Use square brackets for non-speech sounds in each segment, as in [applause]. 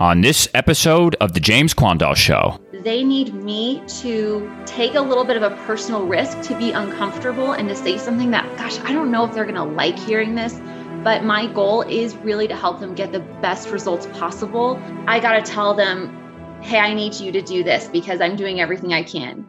On this episode of The James Quandall Show, they need me to take a little bit of a personal risk to be uncomfortable and to say something that, gosh, I don't know if they're going to like hearing this, but my goal is really to help them get the best results possible. I got to tell them, hey, I need you to do this because I'm doing everything I can.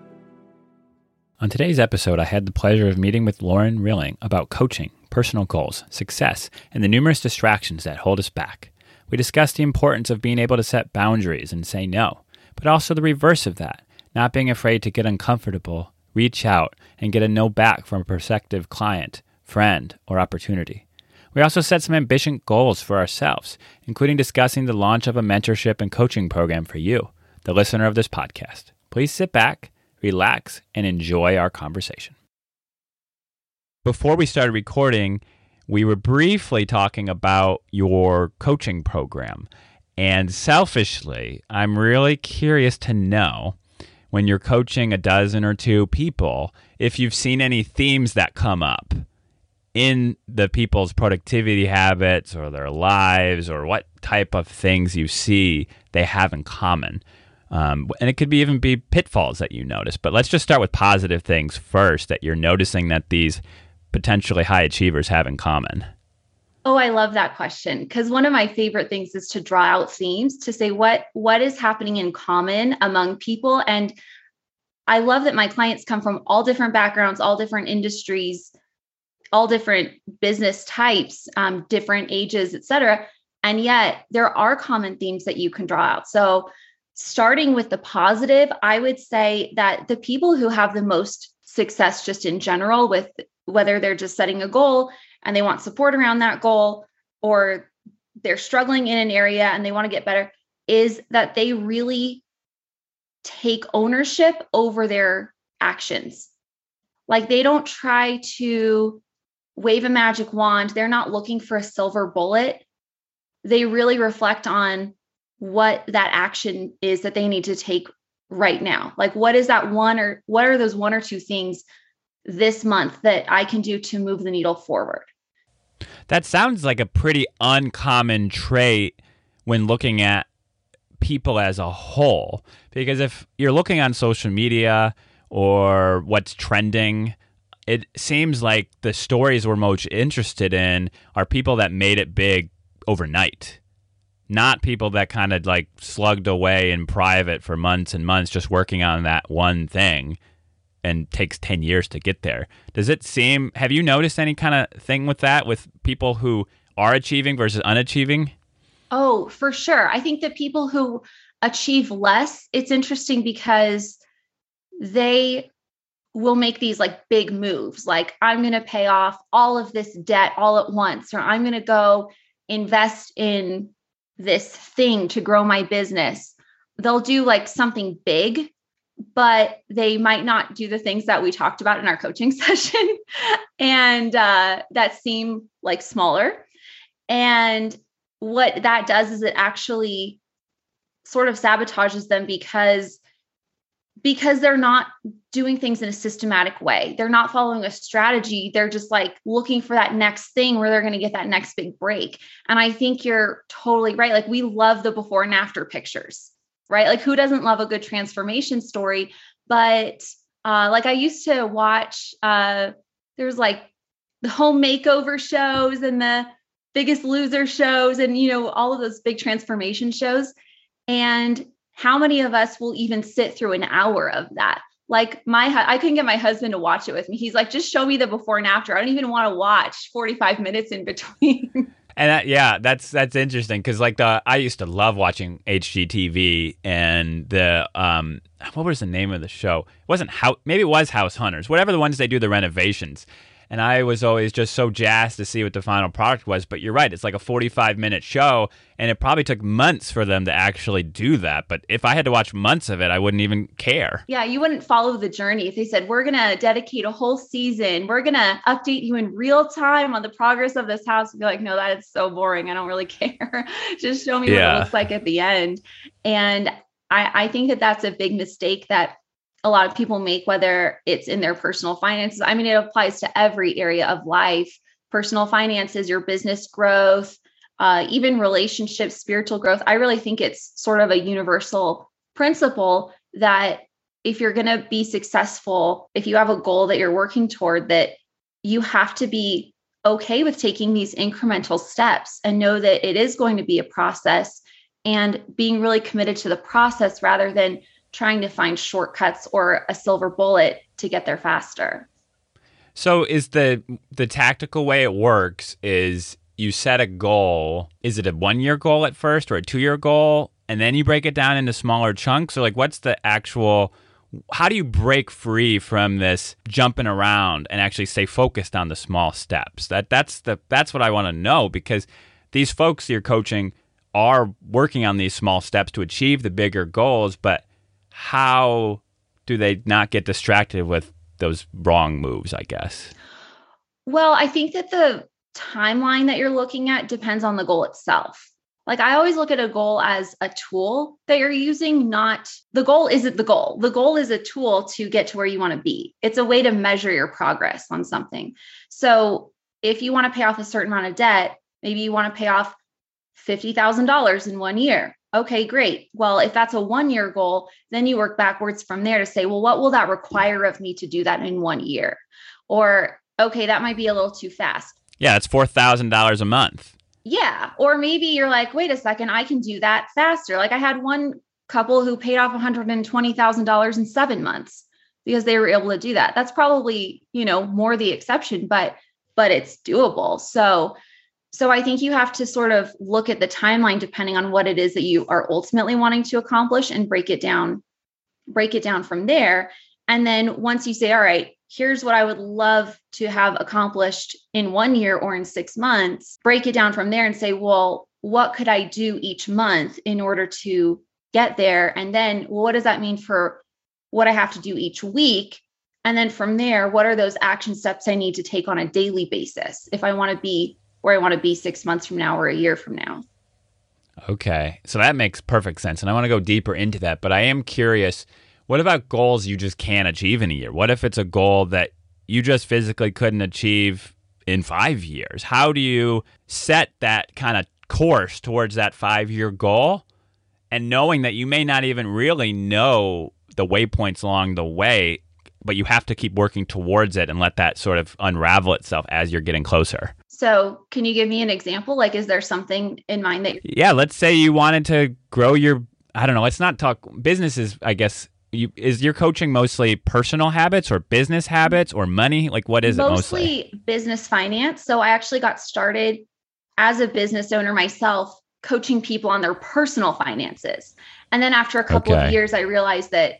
On today's episode, I had the pleasure of meeting with Lauren Rilling about coaching, personal goals, success, and the numerous distractions that hold us back. We discussed the importance of being able to set boundaries and say no, but also the reverse of that, not being afraid to get uncomfortable, reach out, and get a no back from a prospective client, friend, or opportunity. We also set some ambitious goals for ourselves, including discussing the launch of a mentorship and coaching program for you, the listener of this podcast. Please sit back, relax, and enjoy our conversation. Before we started recording, we were briefly talking about your coaching program. And selfishly, I'm really curious to know when you're coaching a dozen or two people if you've seen any themes that come up in the people's productivity habits or their lives or what type of things you see they have in common. Um, and it could be even be pitfalls that you notice. But let's just start with positive things first that you're noticing that these potentially high achievers have in common? Oh, I love that question because one of my favorite things is to draw out themes to say what what is happening in common among people and I love that my clients come from all different backgrounds, all different industries, all different business types, um, different ages, etc. And yet there are common themes that you can draw out. So starting with the positive, I would say that the people who have the most success just in general with whether they're just setting a goal and they want support around that goal or they're struggling in an area and they want to get better is that they really take ownership over their actions. Like they don't try to wave a magic wand, they're not looking for a silver bullet. They really reflect on what that action is that they need to take right now. Like what is that one or what are those one or two things this month that I can do to move the needle forward. That sounds like a pretty uncommon trait when looking at people as a whole. Because if you're looking on social media or what's trending, it seems like the stories we're most interested in are people that made it big overnight, not people that kind of like slugged away in private for months and months just working on that one thing and takes 10 years to get there. Does it seem, have you noticed any kind of thing with that with people who are achieving versus unachieving? Oh, for sure. I think that people who achieve less, it's interesting because they will make these like big moves like i'm going to pay off all of this debt all at once or i'm going to go invest in this thing to grow my business they'll do like something big but they might not do the things that we talked about in our coaching [laughs] session and uh, that seem like smaller. And what that does is it actually sort of sabotages them because because they're not doing things in a systematic way. They're not following a strategy. They're just like looking for that next thing where they're going to get that next big break. And I think you're totally right. Like we love the before and after pictures right? Like who doesn't love a good transformation story? But uh, like I used to watch, uh, there's like the home makeover shows and the biggest loser shows and you know all of those big transformation shows. And how many of us will even sit through an hour of that? Like my i couldn't get my husband to watch it with me. He's like just show me the before and after. I don't even want to watch 45 minutes in between [laughs] And that, yeah, that's that's interesting because like the I used to love watching HGTV and the um what was the name of the show? It wasn't how maybe it was House Hunters, whatever the ones they do the renovations and I was always just so jazzed to see what the final product was. But you're right; it's like a 45 minute show, and it probably took months for them to actually do that. But if I had to watch months of it, I wouldn't even care. Yeah, you wouldn't follow the journey if they said we're gonna dedicate a whole season, we're gonna update you in real time on the progress of this house. You'd be like, no, that is so boring. I don't really [laughs] care. just show me yeah. what it looks like at the end. And I, I think that that's a big mistake that a lot of people make, whether it's in their personal finances. I mean, it applies to every area of life personal finances, your business growth, uh, even relationships, spiritual growth. I really think it's sort of a universal principle that if you're going to be successful, if you have a goal that you're working toward, that you have to be okay with taking these incremental steps and know that it is going to be a process and being really committed to the process rather than trying to find shortcuts or a silver bullet to get there faster. So is the the tactical way it works is you set a goal. Is it a 1-year goal at first or a 2-year goal and then you break it down into smaller chunks or like what's the actual how do you break free from this jumping around and actually stay focused on the small steps? That that's the that's what I want to know because these folks you're coaching are working on these small steps to achieve the bigger goals, but how do they not get distracted with those wrong moves, I guess? Well, I think that the timeline that you're looking at depends on the goal itself. Like I always look at a goal as a tool that you're using, not the goal isn't the goal. The goal is a tool to get to where you want to be. It's a way to measure your progress on something. So if you want to pay off a certain amount of debt, maybe you want to pay off $50,000 in one year. Okay, great. Well, if that's a one year goal, then you work backwards from there to say, well, what will that require of me to do that in one year? Or, okay, that might be a little too fast. Yeah, it's $4,000 a month. Yeah. Or maybe you're like, wait a second, I can do that faster. Like I had one couple who paid off $120,000 in seven months because they were able to do that. That's probably, you know, more the exception, but but it's doable. So so I think you have to sort of look at the timeline depending on what it is that you are ultimately wanting to accomplish and break it down break it down from there. And then once you say, all right, here's what I would love to have accomplished in one year or in six months, break it down from there and say, well, what could I do each month in order to get there? And then well, what does that mean for what I have to do each week? And then from there, what are those action steps I need to take on a daily basis if I want to be where I want to be six months from now or a year from now? Okay. So that makes perfect sense. And I want to go deeper into that. But I am curious what about goals you just can't achieve in a year? What if it's a goal that you just physically couldn't achieve in five years? How do you set that kind of course towards that five year goal? And knowing that you may not even really know the waypoints along the way, but you have to keep working towards it and let that sort of unravel itself as you're getting closer. So, can you give me an example? Like, is there something in mind that? Yeah, let's say you wanted to grow your. I don't know. Let's not talk businesses. I guess you is your coaching mostly personal habits or business habits or money? Like what is mostly it mostly? business finance. So I actually got started as a business owner myself coaching people on their personal finances. And then after a couple okay. of years I realized that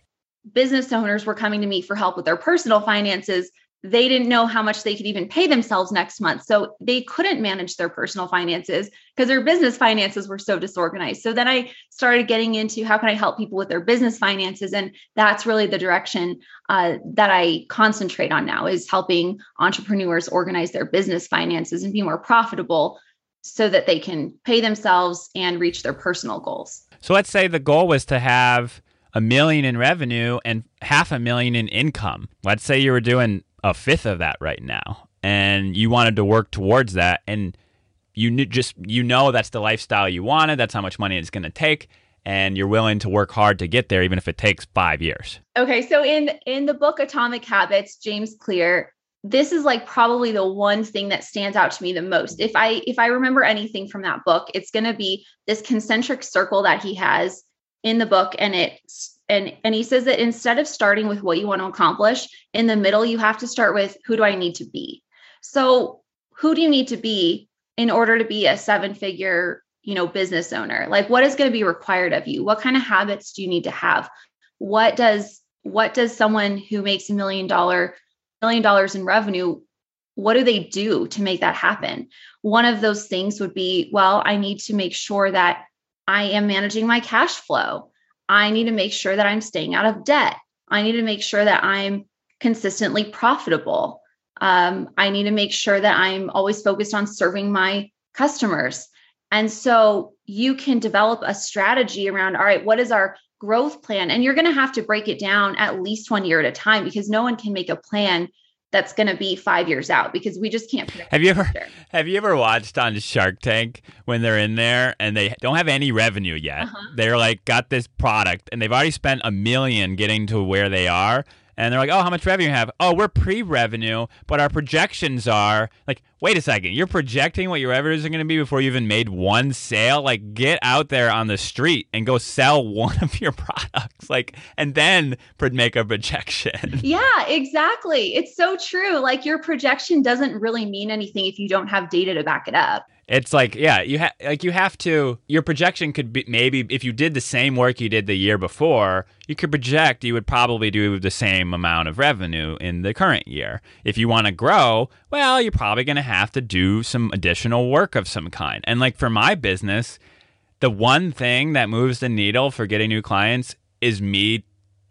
business owners were coming to me for help with their personal finances they didn't know how much they could even pay themselves next month. So they couldn't manage their personal finances because their business finances were so disorganized. So then I started getting into how can I help people with their business finances? And that's really the direction uh, that I concentrate on now is helping entrepreneurs organize their business finances and be more profitable so that they can pay themselves and reach their personal goals. So let's say the goal was to have a million in revenue and half a million in income. Let's say you were doing a fifth of that right now and you wanted to work towards that and you knew just you know that's the lifestyle you wanted that's how much money it's going to take and you're willing to work hard to get there even if it takes 5 years okay so in in the book atomic habits james clear this is like probably the one thing that stands out to me the most if i if i remember anything from that book it's going to be this concentric circle that he has in the book and it's and and he says that instead of starting with what you want to accomplish in the middle you have to start with who do i need to be? So who do you need to be in order to be a seven figure you know business owner? Like what is going to be required of you? What kind of habits do you need to have? What does what does someone who makes a million dollar million dollars in revenue what do they do to make that happen? One of those things would be well i need to make sure that i am managing my cash flow I need to make sure that I'm staying out of debt. I need to make sure that I'm consistently profitable. Um, I need to make sure that I'm always focused on serving my customers. And so you can develop a strategy around all right, what is our growth plan? And you're going to have to break it down at least one year at a time because no one can make a plan that's going to be five years out because we just can't. Have you ever have you ever watched on Shark Tank when they're in there and they don't have any revenue yet? Uh-huh. They're like got this product and they've already spent a million getting to where they are, and they're like, "Oh, how much revenue you have? Oh, we're pre-revenue, but our projections are like, wait a second, you're projecting what your revenues are going to be before you even made one sale? Like, get out there on the street and go sell [laughs] one of your products, like, and then make a projection." [laughs] Yeah, exactly. It's so true. Like, your projection doesn't really mean anything if you don't have data to back it up. It's like, yeah, you have like you have to. Your projection could be maybe if you did the same work you did the year before, you could project you would probably do the same amount of revenue in the current year. If you want to grow, well, you're probably going to have to do some additional work of some kind. And like for my business, the one thing that moves the needle for getting new clients is me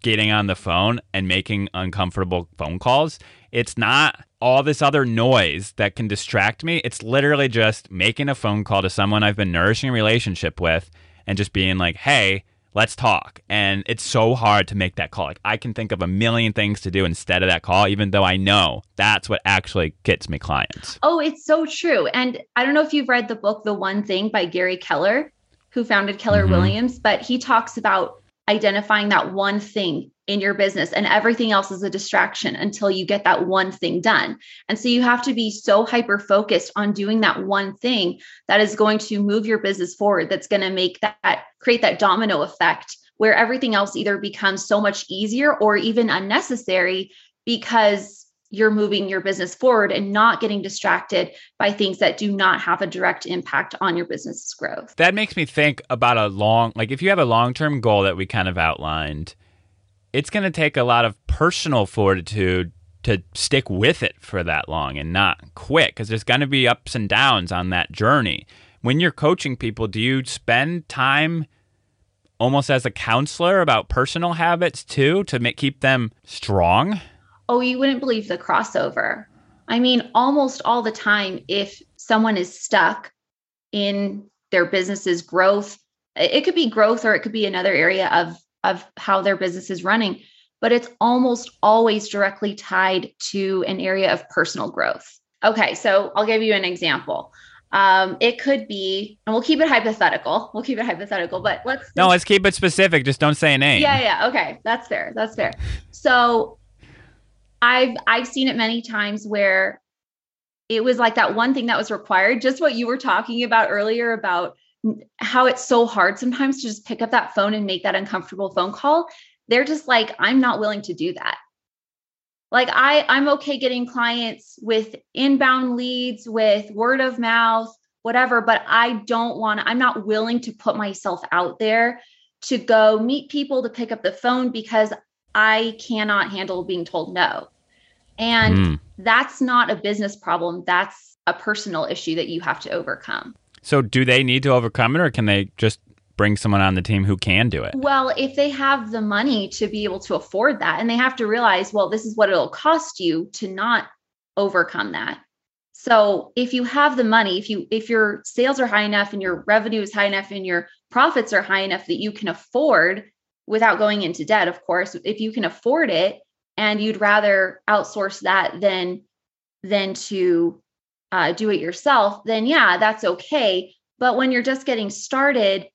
getting on the phone and making uncomfortable phone calls. It's not all this other noise that can distract me. It's literally just making a phone call to someone I've been nourishing a relationship with and just being like, hey, let's talk. And it's so hard to make that call. Like I can think of a million things to do instead of that call, even though I know that's what actually gets me clients. Oh, it's so true. And I don't know if you've read the book, The One Thing by Gary Keller, who founded Keller mm-hmm. Williams, but he talks about identifying that one thing in your business and everything else is a distraction until you get that one thing done. And so you have to be so hyper focused on doing that one thing that is going to move your business forward that's going to make that create that domino effect where everything else either becomes so much easier or even unnecessary because you're moving your business forward and not getting distracted by things that do not have a direct impact on your business's growth. That makes me think about a long like if you have a long-term goal that we kind of outlined, it's going to take a lot of personal fortitude to stick with it for that long and not quit because there's going to be ups and downs on that journey. When you're coaching people, do you spend time almost as a counselor about personal habits too to make, keep them strong? Oh, you wouldn't believe the crossover. I mean, almost all the time, if someone is stuck in their business's growth, it could be growth or it could be another area of of how their business is running, but it's almost always directly tied to an area of personal growth. Okay, so I'll give you an example. Um, it could be, and we'll keep it hypothetical. We'll keep it hypothetical, but let's no, let's keep it specific. Just don't say a name. Yeah, yeah. Okay, that's fair. That's fair. So, I've I've seen it many times where it was like that one thing that was required. Just what you were talking about earlier about how it's so hard sometimes to just pick up that phone and make that uncomfortable phone call they're just like i'm not willing to do that. Like i i'm okay getting clients with inbound leads with word of mouth whatever but i don't want i'm not willing to put myself out there to go meet people to pick up the phone because i cannot handle being told no. And mm. that's not a business problem that's a personal issue that you have to overcome so, do they need to overcome it, or can they just bring someone on the team who can do it? Well, if they have the money to be able to afford that, and they have to realize, well, this is what it'll cost you to not overcome that. So, if you have the money, if you if your sales are high enough and your revenue is high enough and your profits are high enough that you can afford without going into debt, of course, if you can afford it and you'd rather outsource that than than to uh, do it yourself, then yeah, that's okay. But when you're just getting started,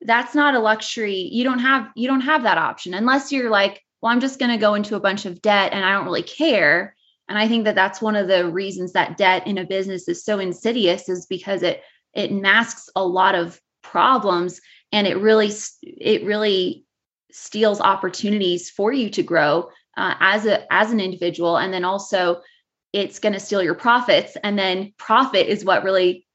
that's not a luxury. You don't have you don't have that option unless you're like, well, I'm just going to go into a bunch of debt and I don't really care. And I think that that's one of the reasons that debt in a business is so insidious is because it it masks a lot of problems and it really it really steals opportunities for you to grow uh, as a as an individual and then also it's going to steal your profits and then profit is what really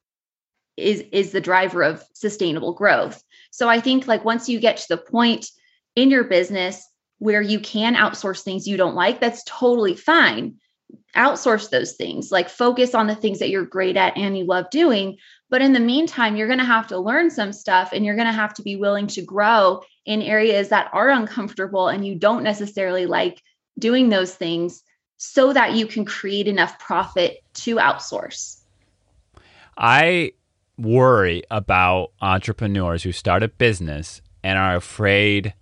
is is the driver of sustainable growth. So i think like once you get to the point in your business where you can outsource things you don't like that's totally fine. Outsource those things like focus on the things that you're great at and you love doing. But in the meantime you're going to have to learn some stuff and you're going to have to be willing to grow in areas that are uncomfortable and you don't necessarily like doing those things so that you can create enough profit to outsource? I worry about entrepreneurs who start a business and are afraid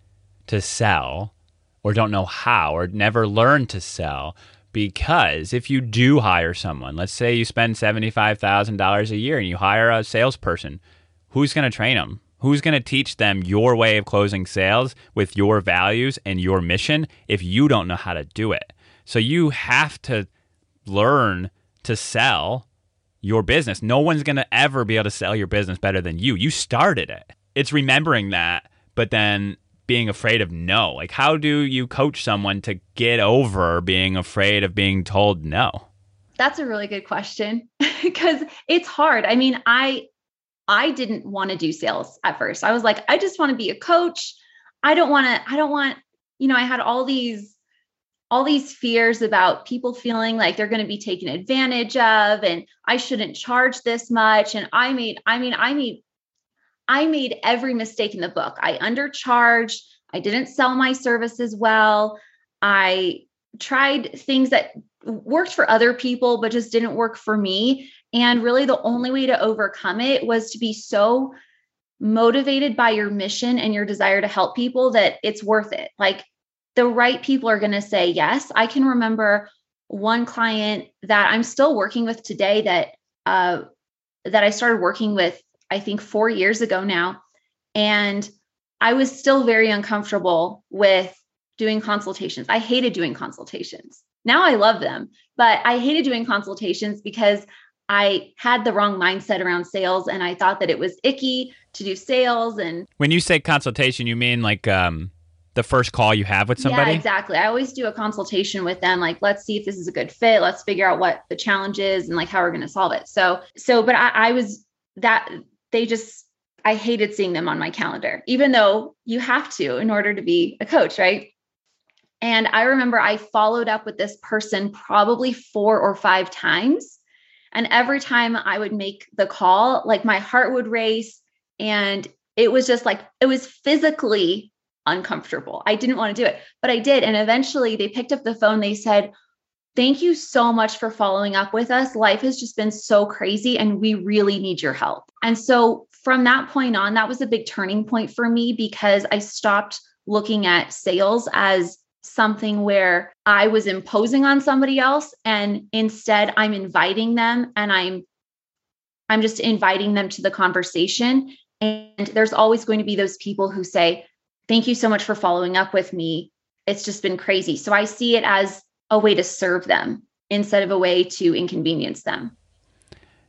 to sell or don't know how or never learn to sell because if you do hire someone, let's say you spend $75,000 a year and you hire a salesperson, who's going to train them? Who's going to teach them your way of closing sales with your values and your mission if you don't know how to do it? So you have to learn to sell your business. No one's going to ever be able to sell your business better than you. You started it. It's remembering that, but then being afraid of no. Like, how do you coach someone to get over being afraid of being told no? That's a really good question [laughs] because it's hard. I mean, I I didn't want to do sales at first. I was like, I just want to be a coach. I don't want to, I don't want, you know, I had all these all these fears about people feeling like they're going to be taken advantage of and I shouldn't charge this much and I made I mean I made I made every mistake in the book. I undercharged, I didn't sell my services well. I tried things that worked for other people but just didn't work for me and really the only way to overcome it was to be so motivated by your mission and your desire to help people that it's worth it. Like the right people are going to say yes. I can remember one client that I'm still working with today that uh, that I started working with I think 4 years ago now and I was still very uncomfortable with doing consultations. I hated doing consultations. Now I love them, but I hated doing consultations because I had the wrong mindset around sales and I thought that it was icky to do sales and When you say consultation, you mean like um the first call you have with somebody? Yeah, exactly. I always do a consultation with them. Like, let's see if this is a good fit. Let's figure out what the challenge is and like how we're going to solve it. So, so, but I, I was that they just, I hated seeing them on my calendar, even though you have to in order to be a coach, right? And I remember I followed up with this person probably four or five times. And every time I would make the call, like my heart would race. And it was just like, it was physically uncomfortable. I didn't want to do it, but I did. And eventually they picked up the phone. They said, Thank you so much for following up with us. Life has just been so crazy and we really need your help. And so from that point on, that was a big turning point for me because I stopped looking at sales as something where I was imposing on somebody else and instead I'm inviting them and I'm I'm just inviting them to the conversation and there's always going to be those people who say Thank you so much for following up with me. It's just been crazy. So I see it as a way to serve them instead of a way to inconvenience them.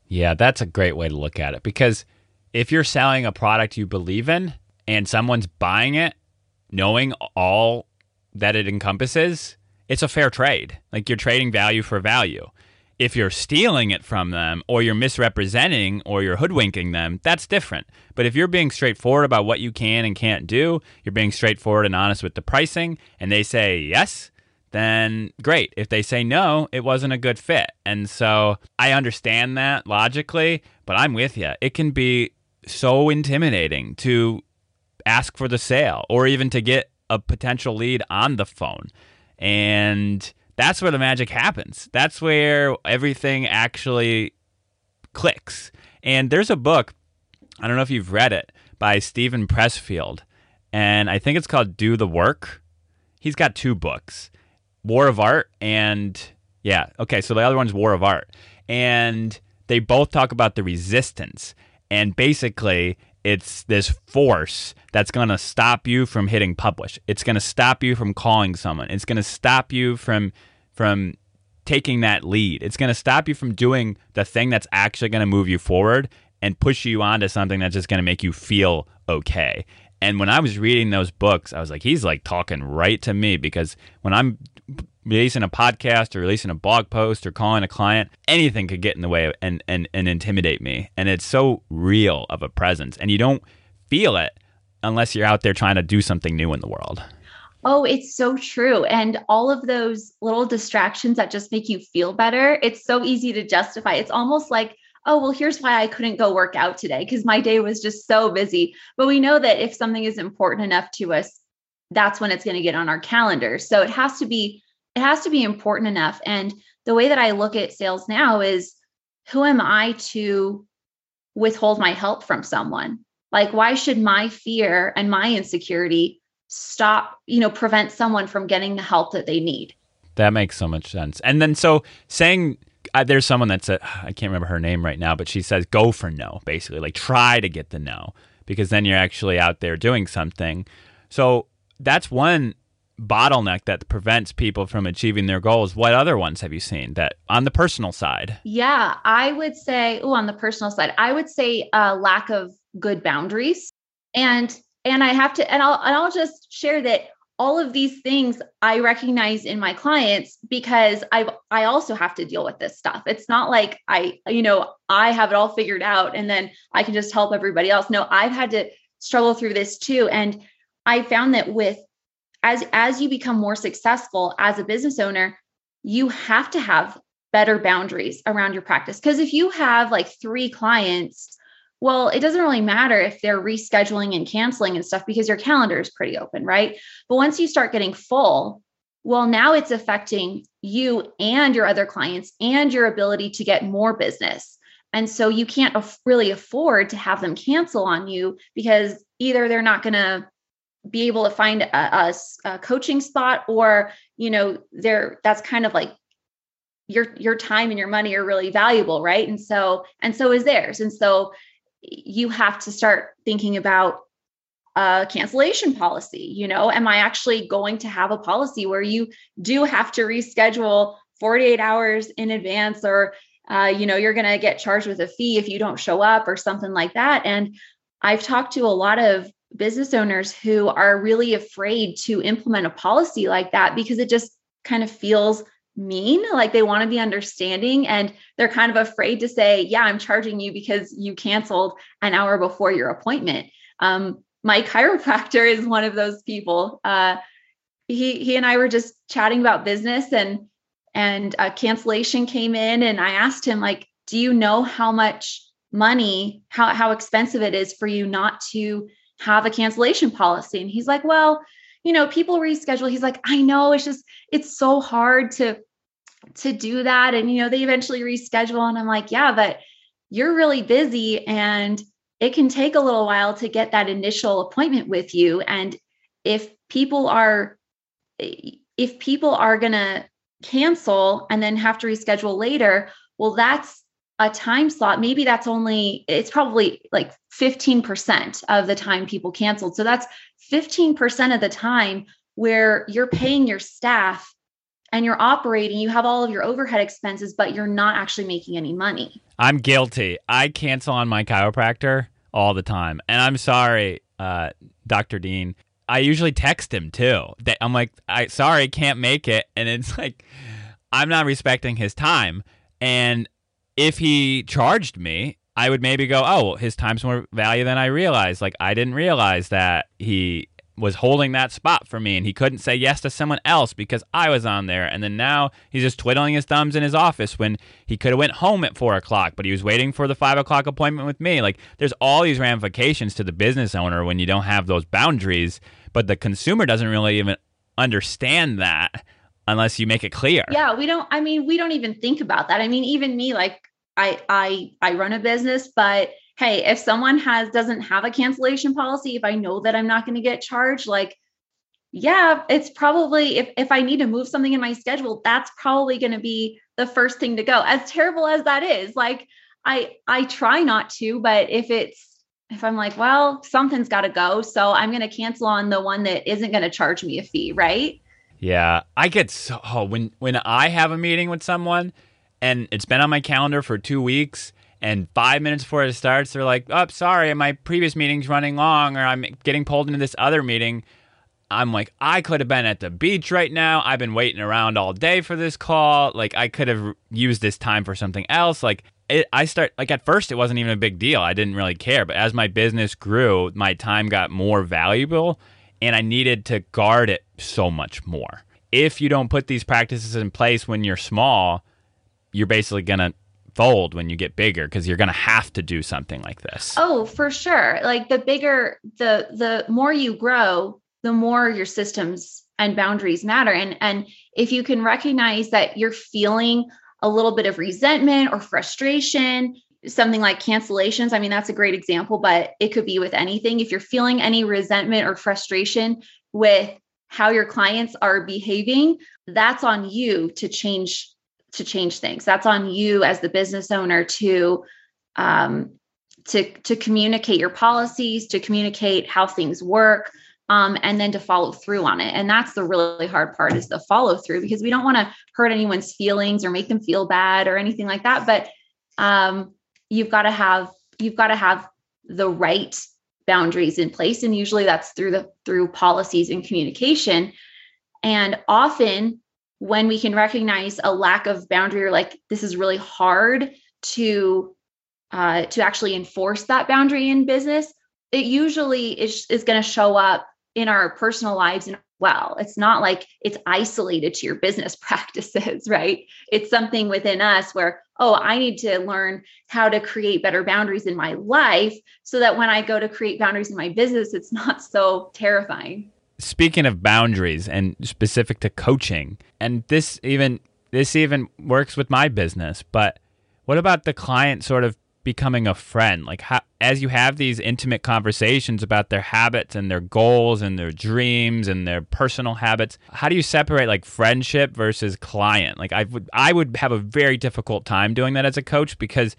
Yeah, that's a great way to look at it because if you're selling a product you believe in and someone's buying it, knowing all that it encompasses, it's a fair trade. Like you're trading value for value if you're stealing it from them or you're misrepresenting or you're hoodwinking them, that's different. But if you're being straightforward about what you can and can't do, you're being straightforward and honest with the pricing, and they say yes, then great. If they say no, it wasn't a good fit. And so I understand that logically, but I'm with you. It can be so intimidating to ask for the sale or even to get a potential lead on the phone. And that's where the magic happens. That's where everything actually clicks. And there's a book, I don't know if you've read it, by Steven Pressfield, and I think it's called Do the Work. He's got two books War of Art and, yeah, okay, so the other one's War of Art. And they both talk about the resistance. And basically, it's this force that's going to stop you from hitting publish. It's going to stop you from calling someone. It's going to stop you from from taking that lead. It's going to stop you from doing the thing that's actually going to move you forward and push you onto something that's just going to make you feel okay. And when I was reading those books, I was like, he's like talking right to me because when I'm releasing a podcast or releasing a blog post or calling a client, anything could get in the way and, and, and intimidate me. And it's so real of a presence. And you don't feel it unless you're out there trying to do something new in the world. Oh, it's so true. And all of those little distractions that just make you feel better, it's so easy to justify. It's almost like, oh, well, here's why I couldn't go work out today because my day was just so busy. But we know that if something is important enough to us, that's when it's going to get on our calendar. So it has to be it has to be important enough. And the way that I look at sales now is who am I to withhold my help from someone? Like why should my fear and my insecurity stop, you know, prevent someone from getting the help that they need. That makes so much sense. And then so saying uh, there's someone that's [sighs] a, I can't remember her name right now, but she says go for no, basically like try to get the no because then you're actually out there doing something. So that's one bottleneck that prevents people from achieving their goals. What other ones have you seen that on the personal side? Yeah, I would say, oh, on the personal side, I would say a lack of good boundaries. And and I have to and I'll and I'll just share that all of these things I recognize in my clients because I I also have to deal with this stuff. It's not like I you know I have it all figured out and then I can just help everybody else. No, I've had to struggle through this too and I found that with as as you become more successful as a business owner, you have to have better boundaries around your practice because if you have like 3 clients well, it doesn't really matter if they're rescheduling and canceling and stuff because your calendar is pretty open, right? But once you start getting full, well, now it's affecting you and your other clients and your ability to get more business. And so you can't really afford to have them cancel on you because either they're not going to be able to find a, a, a, coaching spot or you know they're that's kind of like your your time and your money are really valuable right and so and so is theirs and so you have to start thinking about a cancellation policy. You know, am I actually going to have a policy where you do have to reschedule 48 hours in advance or uh, you know you're going to get charged with a fee if you don't show up or something like that and i've talked to a lot of business owners who are really afraid to implement a policy like that because it just kind of feels mean like they want to be understanding and they're kind of afraid to say yeah i'm charging you because you canceled an hour before your appointment. Um, my [laughs] chiropractor is one of those people. Uh, he he and i were just chatting about business and and a cancellation came in and i asked him like do you know how much money how how expensive it is for you not to have a cancellation policy? And he's like well you know people reschedule. He's like i know it's just it's so hard to to do that. And you know they eventually reschedule and i'm like yeah but you're really busy and it can take a little while to get that initial appointment with you. And if people are if people are going to cancel and then have to reschedule later well that's a time slot maybe that's only it's probably like 15% of the time people canceled so that's 15% of the time where you're paying your staff and you're operating, you have all of your overhead expenses, but you're not actually making any money. I'm guilty. I cancel on my chiropractor all the time. And I'm sorry, uh, Dr. Dean. I usually text him too. I'm like, I sorry, can't make it. And it's [laughs] like, I'm not respecting his time. And if he charged me, I would maybe go, oh, his time's more value than I realized. Like I didn't realize that he was holding that spot for me and he couldn't say yes to someone else because I was on there. And then now he's just twiddling his thumbs in his office when he could have went home at four o'clock, but he was waiting for the five o'clock appointment with me. Like there's all these ramifications to the business owner when you don't have those boundaries, but the consumer doesn't really even understand that unless you make it clear. Yeah, we don't I mean, we don't even think about that. I mean, even me like I I I run a business, but hey, if someone has doesn't have a cancellation policy, if I know that I'm not going to get charged, like yeah, it's probably if if I need to move something in my schedule, that's probably going to be the first thing to go. As terrible as that is, like I I try not to, but if it's if I'm like, well, something's got to go, so I'm going to cancel on the one that isn't going to charge me a fee, right? Yeah, I get so oh, when when I have a meeting with someone and it's been on my calendar for 2 weeks and five minutes before it starts, they're like, "Oh, sorry, my previous meeting's running long, or I'm getting pulled into this other meeting." I'm like, I could have been at the beach right now. I've been waiting around all day for this call. Like, I could have used this time for something else. Like, it, I start like at first it wasn't even a big deal. I didn't really care, but as my business grew, my time got more valuable, and I needed to guard it so much more. If you don't put these practices in place when you're small, you're basically gonna fold when you get bigger because you're going to have to do something like this. Oh, for sure. Like the bigger the the more you grow, the more your systems and boundaries matter and and if you can recognize that you're feeling a little bit of resentment or frustration, something like cancellations, I mean that's a great example, but it could be with anything. If you're feeling any resentment or frustration with how your clients are behaving, that's on you to change to change things. That's on you as the business owner to um, to to communicate your policies, to communicate how things work, um, and then to follow through on it. And that's the really hard part is the follow through because we don't want to hurt anyone's feelings or make them feel bad or anything like that. But um, you've got to have you've got to have the right boundaries in place, and usually that's through the through policies and communication. And often when we can recognize a lack of boundary or like this is really hard to uh, to actually enforce that boundary in business, it usually is, is going to show up in our personal lives and well. It's not like it's isolated to your business [laughs] practices, right? It's something within us where, oh, I need to learn how to create better boundaries in my life so that when I go to create boundaries in my business, it's not so terrifying. Speaking of boundaries and specific to coaching, and this even this even works with my business, but what about the client sort of becoming a friend? Like how, as you have these intimate conversations about their habits and their goals and their dreams and their personal habits how do you separate like friendship versus client? Like i would i would have a very difficult time doing that as a coach because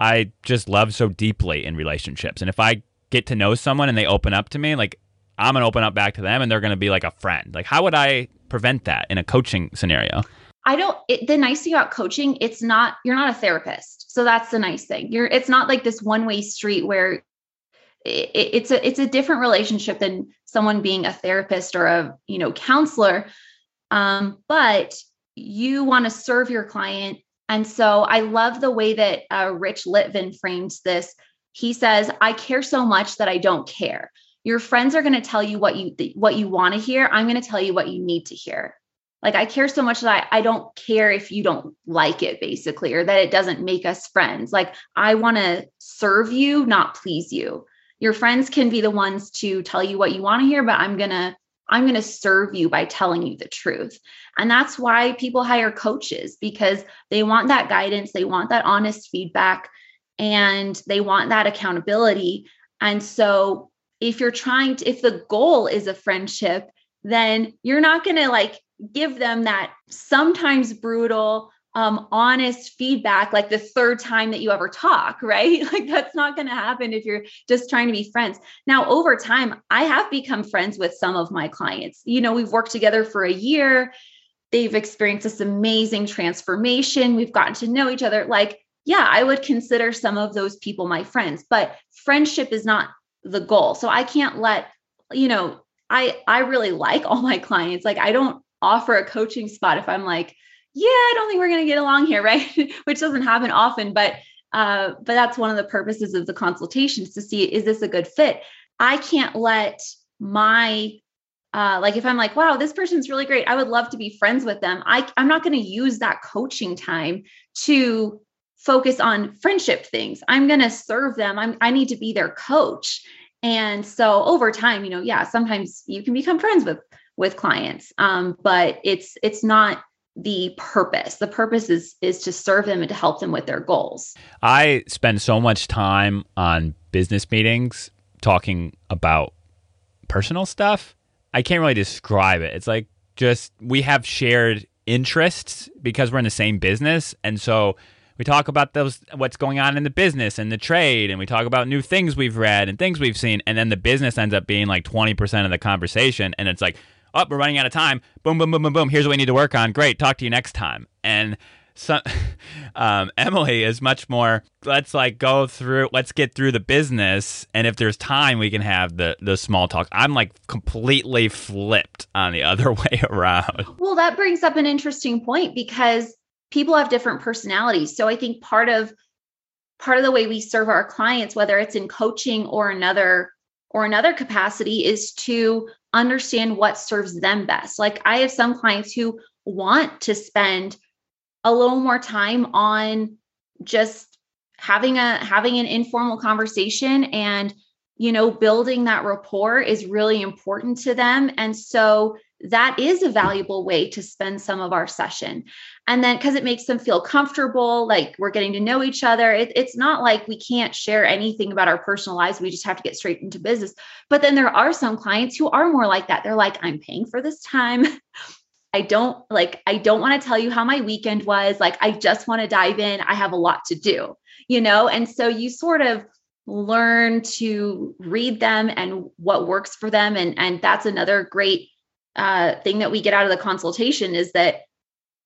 i just love so deeply in relationships. And if i get to know someone and they open up to me like i'm going to open up back to them and they're going to be like a friend like how would i prevent that in a coaching scenario I don't it, the nice thing about coaching, it's not you're not a therapist. So that's the nice thing. You're it's not like this one-way street where it, it's a it's a different relationship than someone being a therapist or a, you know, counselor. Um, but you want to serve your client. And so I love the way that uh, Rich Litvin frames this. He says, "I care so much that I don't care." Your friends are going to tell you what you what you want to hear. I'm going to tell you what you need to hear. Like I care so much that I, I don't care if you don't like it, basically, or that it doesn't make us friends. Like I want to serve you, not please you. Your friends can be the ones to tell you what you want to hear, but I'm gonna I'm going to serve you by telling you the truth. And that's why people hire coaches because they want that guidance, they want that honest feedback, and they want that accountability. And so, if you're trying to, if the goal is a friendship, then you're not going to like give them that sometimes brutal um, honest feedback like the third time that you ever talk, [laughs] right? Like that's not going to happen if you're just trying to be friends. Now, over time, I have become friends with some of my clients. You know, we've worked together for a year. They've experienced this amazing transformation. We've gotten to know each other. Like, yeah, I would consider some of those people my friends, but friendship is not the goal. So I can't let, you know, I I really like all my clients. Like I don't offer a coaching spot if I'm like, yeah, I don't think we're going to get along here, [laughs] right? Which doesn't happen often, but uh, but that's one of the purposes of the consultations to see is this a good fit. I can't let my uh, like if I'm like, wow, this person's really great. I would love to be friends with them. I, I'm not going to use that coaching time to focus on friendship things. I'm going to serve them. I'm, I need to be their coach. And so over time, you know, yeah, sometimes you can become friends with with clients um, but it's it's not the purpose the purpose is is to serve them and to help them with their goals i spend so much time on business meetings talking about personal stuff i can't really describe it it's like just we have shared interests because we're in the same business and so we talk about those what's going on in the business and the trade and we talk about new things we've read and things we've seen and then the business ends up being like 20% of the conversation and it's like oh, we're running out of time. Boom, boom, boom, boom, boom. Here's what we need to work on. Great. Talk to you next time. And so, [laughs] um, Emily is much more. Let's like go through. Let's get through the business, and if there's time, we can have the the small talk. I'm like completely flipped on the [laughs] other way around. Well, that brings up an interesting point because people have different personalities. So I think part of part of the way we serve our clients, whether it's in coaching or another or another capacity, is to understand what serves them best. Like I have some clients who want to spend a little more time on just having a having an informal conversation and you know building that rapport is really important to them and so that is a valuable way to spend some of our session. And then because it makes them feel comfortable, like we're getting to know each other. It, it's not like we can't share anything about our personal lives. We just have to get straight into business. But then there are some clients who are more like that. They're like, I'm paying for this time. [laughs] I don't like, I don't want to tell you how my weekend was. Like, I just want to dive in. I have a lot to do, you know? And so you sort of, learn to read them and what works for them and and that's another great uh, thing that we get out of the consultation is that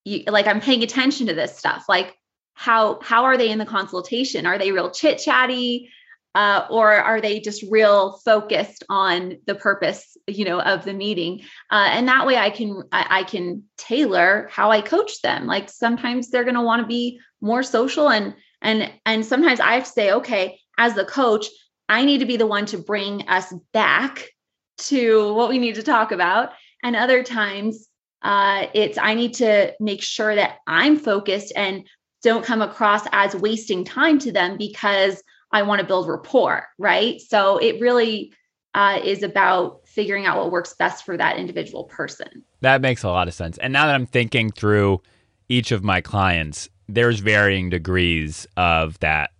you like i'm paying attention to this stuff. Like how how are they in the consultation? Are they real chit chatty uh, or are they just real focused on the purpose you know of the meeting? Uh, and that way i can I, I can tailor how i coach them. Like sometimes they're going to want to be more social and and and sometimes i have to say okay as the coach i need to be the one to bring us back to what we need to talk about and other times uh, it's I need to make sure that I'm focused and don't come across as wasting time to them because I want to build rapport, right? So it really uh, is about figuring out what works best for that individual person. That makes a lot of sense. And now that I'm thinking through each of my clients, there's varying degrees of that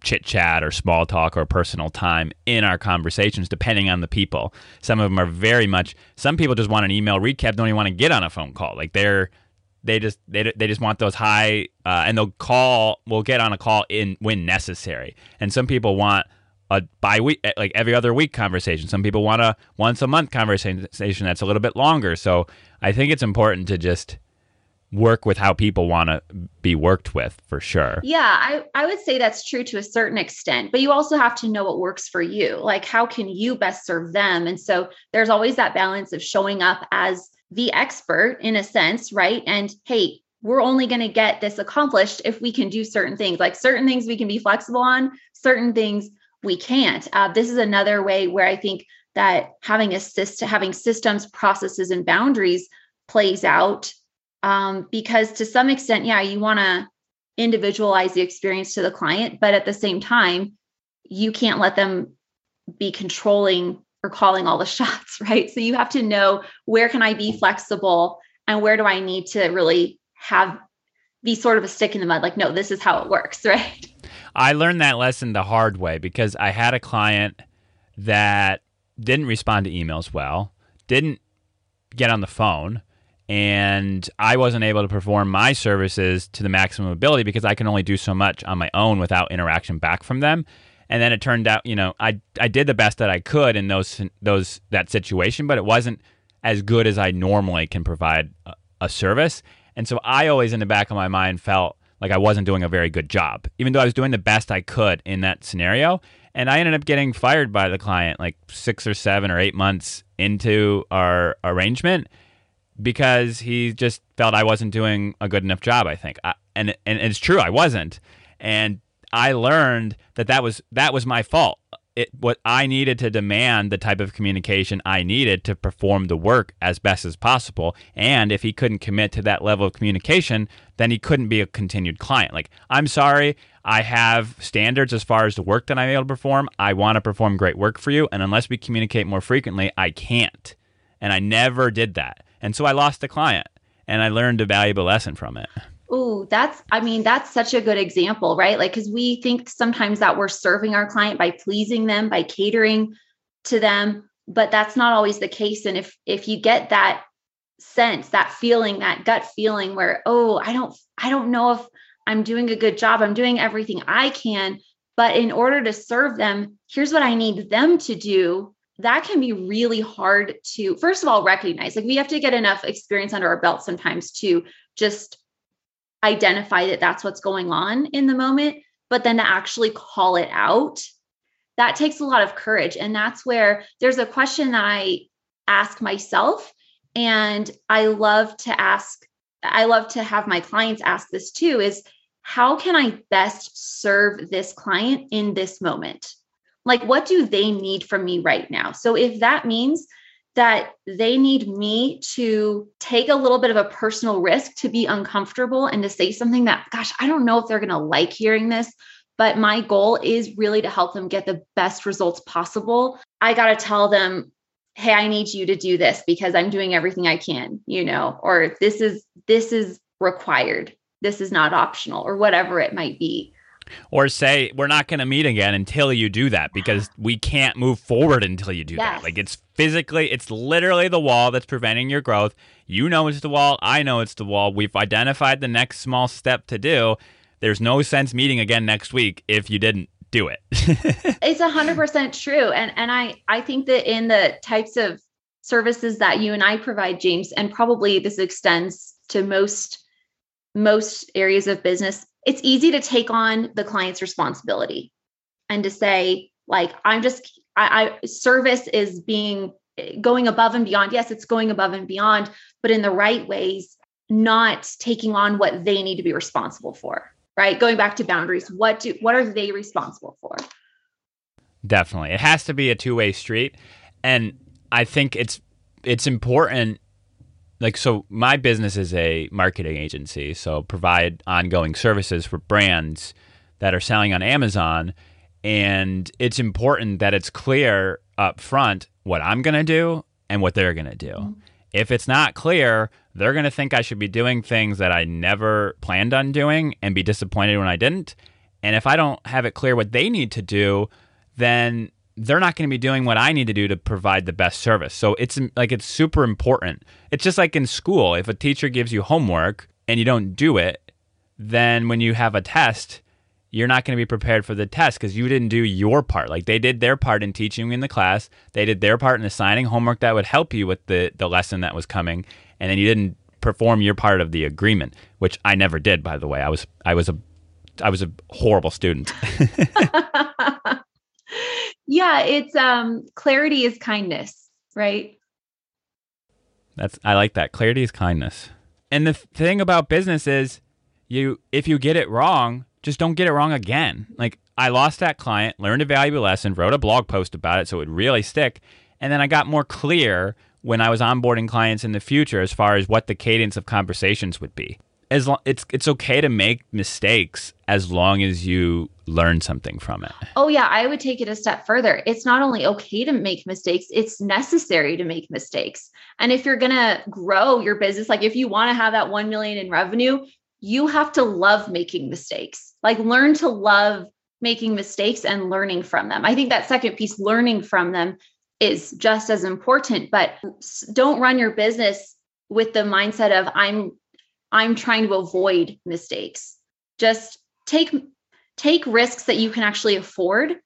chit chat or small talk or personal time in our conversations, depending on the people. Some of them are very much. Some people just want an email recap, don't even want to get on a phone call. Like they're they just they, they just want those high uh, and they'll call we'll get on a call in when necessary and some people want a bi week like every other week conversation some people want a once a month conversation that's a little bit longer so i think it's important to just work with how people want to be worked with for sure. Yeah, I, I would say that's true to a certain extent, but you also have to know what works for you. Like, how can you best serve them? And so there's always that balance of showing up as the expert in a sense, right? And hey, we're only going to get this accomplished if we can do certain things. Like, certain things we can be flexible on, certain things we can't. Uh, this is another way where I think that having a system, having systems, processes, and boundaries plays out um, because to some extent, yeah, you want to individualize the experience to the client, but at the same time, you can't let them be controlling or calling all the [laughs] shots, right? So you have to know where can I be flexible and where do I need to really have be sort of a stick in the mud like no this is how it works [laughs] right i learned that lesson the hard way because i had a client that didn't respond to emails well didn't get on the phone and I wasn't able to perform my services to the maximum ability because I can only do so much on my own without interaction back from them. And then it turned out, you know, I I did the best that I could in those those that situation, but it wasn't as good as I normally can provide a, a service. And so I always in the back of my mind felt like I wasn't doing a very good job, even though I was doing the best I could in that scenario. And I ended up getting fired by the client like six or seven or eight months into our arrangement because he just felt I wasn't doing a good enough job. I think, I, and and it's true, I wasn't, and I learned that that was that was my fault. It what I needed to demand the type of communication I needed to perform the work as best as possible. And if he couldn't commit to that level of communication, then he couldn't be a continued client. Like, I'm sorry, I have standards as far as the work that I'm able to perform. I want to perform great work for you, and unless we communicate more frequently, I can't. And I never did that. And so I lost a client and I learned a valuable lesson from it. Oh, that's, I mean, that's such a good example, right? Like, because we think sometimes that we're serving our client by pleasing them, by catering to them, but that's not always the case. And if, if you get that sense, that feeling, that gut feeling where, oh, I don't, I don't know if I'm doing a good job, I'm doing everything I can, but in order to serve them, here's what I need them to do that can be really hard to first of all recognize like we have to get enough experience under our belt sometimes to just identify that that's what's going on in the moment but then to actually call it out that takes a lot of courage. And that's where there's a question that i ask myself and i love to ask i love to have my clients ask this too is how can i best serve this client in this moment like, what do they need from me right now? So, if that means that they need me to take a little bit of a personal risk to be uncomfortable and to say something that, gosh, I don't know if they're going to like hearing this, but my goal is really to help them get the best results possible. I got to tell them hey i need you to do this because i'm doing everything i can you know or this is this is required this is not optional or whatever it might be or say we're not going to meet again until you do that because we can't move forward until you do yes. that like it's physically it's literally the wall that's preventing your growth. You know it's the wall. I know it's the wall. We've identified the next small step to do. There's no sense meeting again next week if you didn't do it. [laughs] It's 100% true. And and i i think that in the types of services that you and i provide james and probably this extends to most most areas of business it's easy to take on the client's responsibility and to say like i'm just I, I service is being going above and beyond. Yes it's going above and beyond but in the right ways not taking on what they need to be responsible for right? Going back to boundaries what do what are they responsible for? Definitely. It has to be a two-way street. And i think it's it's important like so my business is a marketing agency so provide ongoing services for brands that are selling on amazon. And it's important that it's clear up front what i'm going to do and what they're going to do. Mm-hmm. if it's not clear they're going to think i should be doing things that i never planned on doing and be disappointed when i didn't. And if i don't have it clear what they need to do then they're not going to be doing what I need to do to provide the best service. So it's like it's super important. It's just like in school, if a teacher gives you homework and you don't do it, then when you have a test, you're not going to be prepared for the test because you didn't do your part. Like they did their part in teaching in the class, they did their part in assigning homework that would help you with the the lesson that was coming, and then you didn't perform your part of the agreement, which I never did, by the way. I was I was a I was a horrible student. [laughs] [laughs] yeah, it's um clarity is kindness, right? That's I like that. Clarity is kindness. And the thing about business is you if you get it wrong, just don't get it wrong again. Like I lost that client, learned a valuable lesson, wrote a blog post about it so it would really stick, and then I got more clear when I was onboarding clients in the future as far as what the cadence of conversations would be as long it's it's okay to make mistakes as long as you learn something from it. Oh yeah, I would take it a step further. It's not only okay to make mistakes, it's necessary to make mistakes. And if you're going to grow your business, like if you want to have that 1 million in revenue, you have to love making mistakes. Like learn to love making mistakes and learning from them. I think that second piece learning from them is just as important, but don't run your business with the mindset of I'm I'm trying to avoid mistakes. Just take take risks that you can actually afford.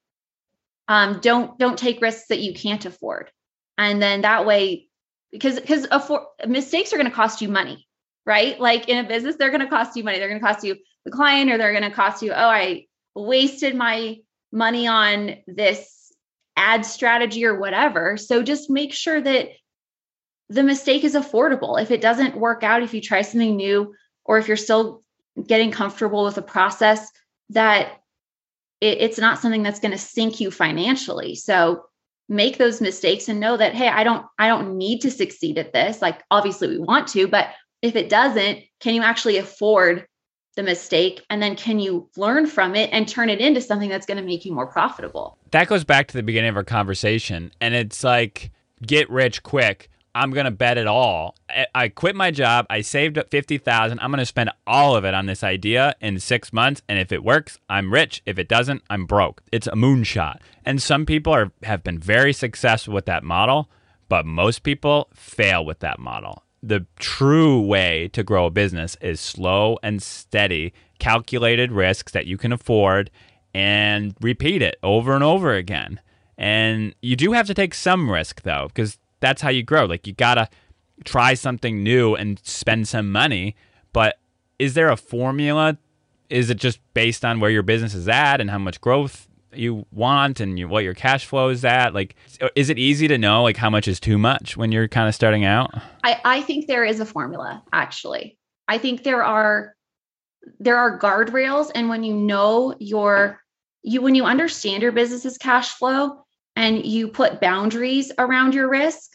Um, don't don't take risks that you can't afford, and then that way, because because afford mistakes are going to cost you money, right? Like in a business, they're going to cost you money. They're going to cost you the client, or they're going to cost you. Oh, I wasted my money on this ad strategy or whatever. So just make sure that the mistake is affordable. If it doesn't work out, if you try something new, or if you're still getting comfortable with a process, that it, it's not something that's going to sink you financially. So make those mistakes and know that hey, I don't I don't need to succeed at this. Like obviously we want to, but if it doesn't, can you actually afford the mistake and then can you learn from it and turn it into something that's going to make you more profitable? That goes back to the beginning of our conversation and it's like get rich quick I'm to bet it all. I quit my job. I saved up 50,000. I'm going to spend all of it on this idea in 6 months and if it works, I'm rich. If it doesn't, I'm broke. It's a moonshot. And some people are have been very successful with that model, but most people fail with that model. The true way to grow a business is slow and steady, calculated risks that you can afford and repeat it over and over again. And you do have to take some risk though, because that's how you grow. Like you gotta try something new and spend some money. But is there a formula? Is it just based on where your business is at and how much growth you want and you, what your cash flow is at? Like, is it easy to know like how much is too much when you're kind of starting out? I, I think there is a formula actually. I think there are there are guardrails and when you know your you when you understand your business's cash flow and you put boundaries around your risk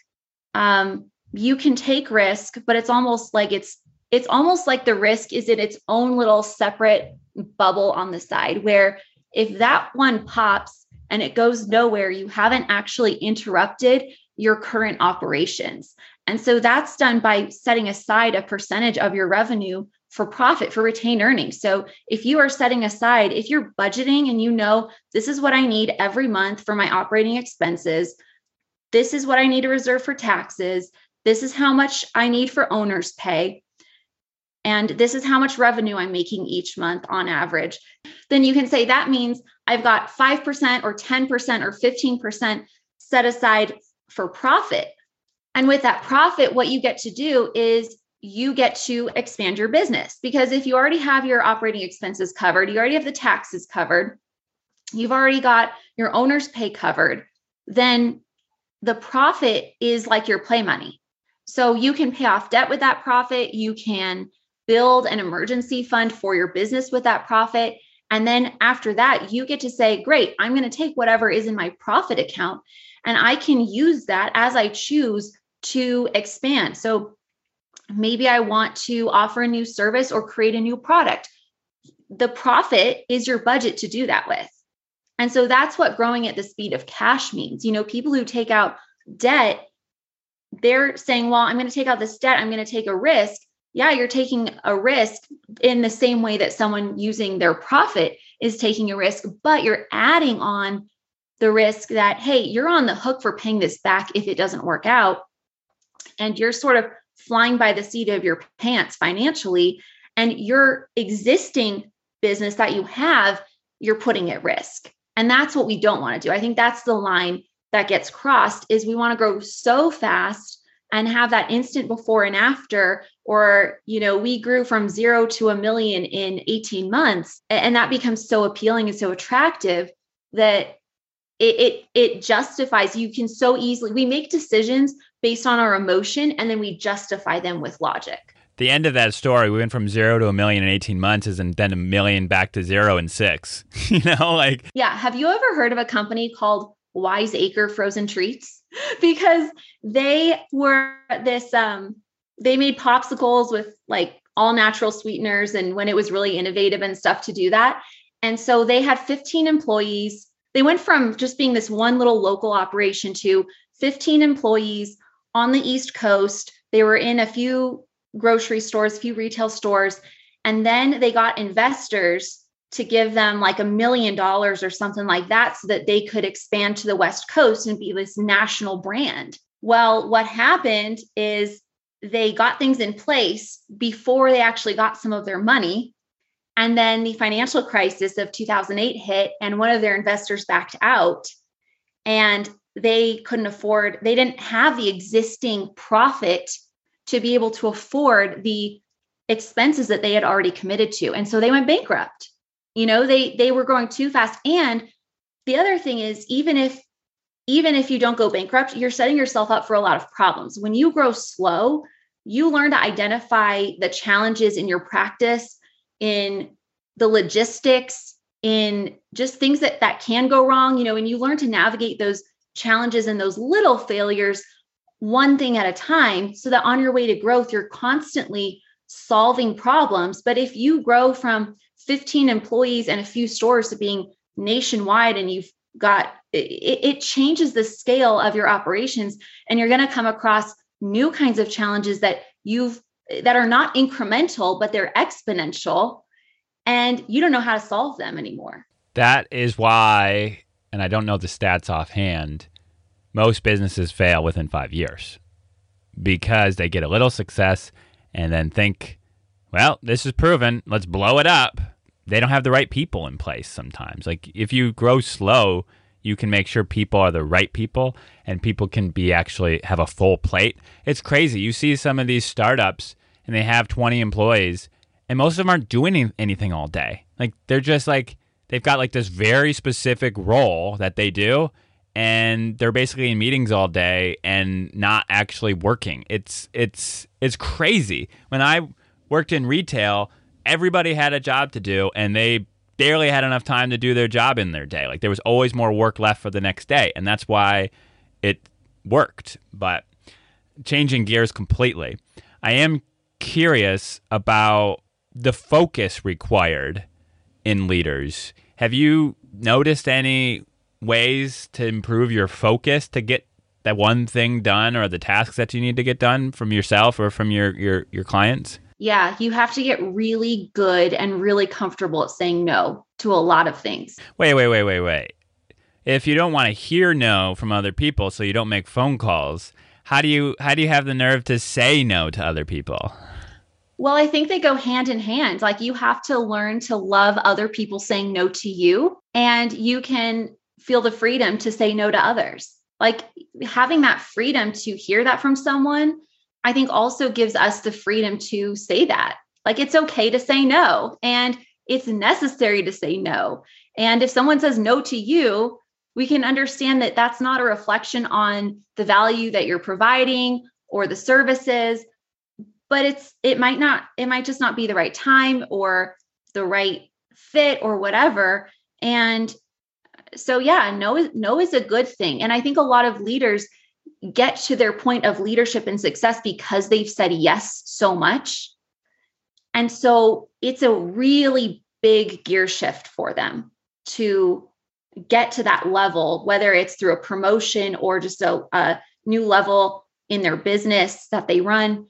um, you can take risk, but it's almost like it's it's almost like the risk is in its own little separate bubble on the side where if that one pops and it goes nowhere, you haven't actually interrupted your current operations. And so that's done by setting aside a percentage of your revenue for profit, for retained earnings. So if you are setting aside, if you're budgeting and you know this is what I need every month for my operating expenses, this is what I need to reserve for taxes, this is how much I need for owner's pay, and this is how much revenue I'm making each month on average, then you can say that means I've got 5% or 10% or 15% set aside for profit. And with that profit, what you get to do is you get to expand your business. Because if you already have your operating expenses covered, you already have the taxes covered, you've already got your owner's pay covered, then the profit is like your play money. So you can pay off debt with that profit. You can build an emergency fund for your business with that profit. And then after that, you get to say, great, I'm going to take whatever is in my profit account and I can use that as I choose to expand. So maybe I want to offer a new service or create a new product. The profit is your budget to do that with. And so that's what growing at the speed of cash means. You know, people who take out debt, they're saying, well, I'm going to take out this debt, I'm going to take a risk. Yeah, you're taking a risk in the same way that someone using their profit is taking a risk, but you're adding on the risk that, hey, you're on the hook for paying this back if it doesn't work out. And you're sort of flying by the seat of your pants financially and your existing business that you have you're putting at risk and that's what we don't want to do. I think that's the line that gets crossed is we want to grow so fast and have that instant before and after or you know we grew from 0 to a million in 18 months and that becomes so appealing and so attractive that it, it it justifies you can so easily we make decisions based on our emotion and then we justify them with logic the end of that story we went from zero to a million in 18 months and then a million back to zero in six. [laughs] You know like yeah have you ever heard of a company called wiseacre frozen treats? [laughs] Because they were this um they made popsicles with like all natural sweeteners and when it was really innovative and stuff to do that. And so they had 15 employees. They went from just being this one little local operation to 15 employees on the East Coast. They were in a few grocery stores, a few retail stores, and then they got investors to give them like a million dollars or something like that so that they could expand to the West Coast and be this national brand. Well, what happened is they got things in place before they actually got some of their money. And then the financial crisis of 2008 hit, and one of their investors backed out. And they couldn't afford, they didn't have the existing profit to be able to afford the expenses that they had already committed to. And so they went bankrupt. You know, they they were growing too fast. And the other thing is even if even if you don't go bankrupt, you're setting yourself up for a lot of problems. When you grow slow, you learn to identify the challenges in your practice, in the logistics, in just things that that can go wrong, you know, and you learn to navigate those challenges and those little failures one thing at a time so that on your way to growth you're constantly solving problems. But if you grow from 15 employees and a few stores to being nationwide and you've got it, it changes the scale of your operations and you're going to come across new kinds of challenges that you've that are not incremental but they're exponential and you don't know how to solve them anymore. That is why and I don't know the stats offhand, most businesses fail within five years because they get a little success and then think, well, this is proven, let's blow it up. They don't have the right people in place sometimes. Like if you grow slow, you can make sure people are the right people and people can be actually have a full plate. It's crazy. You see some of these startups and they have 20 employees and most of them aren't doing anything all day. Like they're just like they've got like this very specific role that they do and they're basically in meetings all day and not actually working. It's it's it's crazy. When I worked in retail, everybody had a job to do and they barely had enough time to do their job in their day. Like there was always more work left for the next day, and that's why it worked. But changing gears completely. I am curious about the focus required in leaders. Have you noticed any ways to improve your focus to get that one thing done or the tasks that you need to get done from yourself or from your your your clients? Yeah, you have to get really good and really comfortable at saying no to a lot of things. Wait, wait, wait, wait, wait. If you don't want to hear no from other people so you don't make phone calls, how do you how do you have the nerve to say no to other people? Well, I think they go hand in hand. Like you have to learn to love other people saying no to you, and you can feel the freedom to say no to others. Like having that freedom to hear that from someone, I think also gives us the freedom to say that. Like it's okay to say no, and it's necessary to say no. And if someone says no to you, we can understand that that's not a reflection on the value that you're providing or the services but it's it might not it might just not be the right time or the right fit or whatever and so yeah no is no is a good thing. And i think a lot of leaders get to their point of leadership and success because they've said yes so much. And so it's a really big gear shift for them to get to that level whether it's through a promotion or just a, a new level in their business that they run.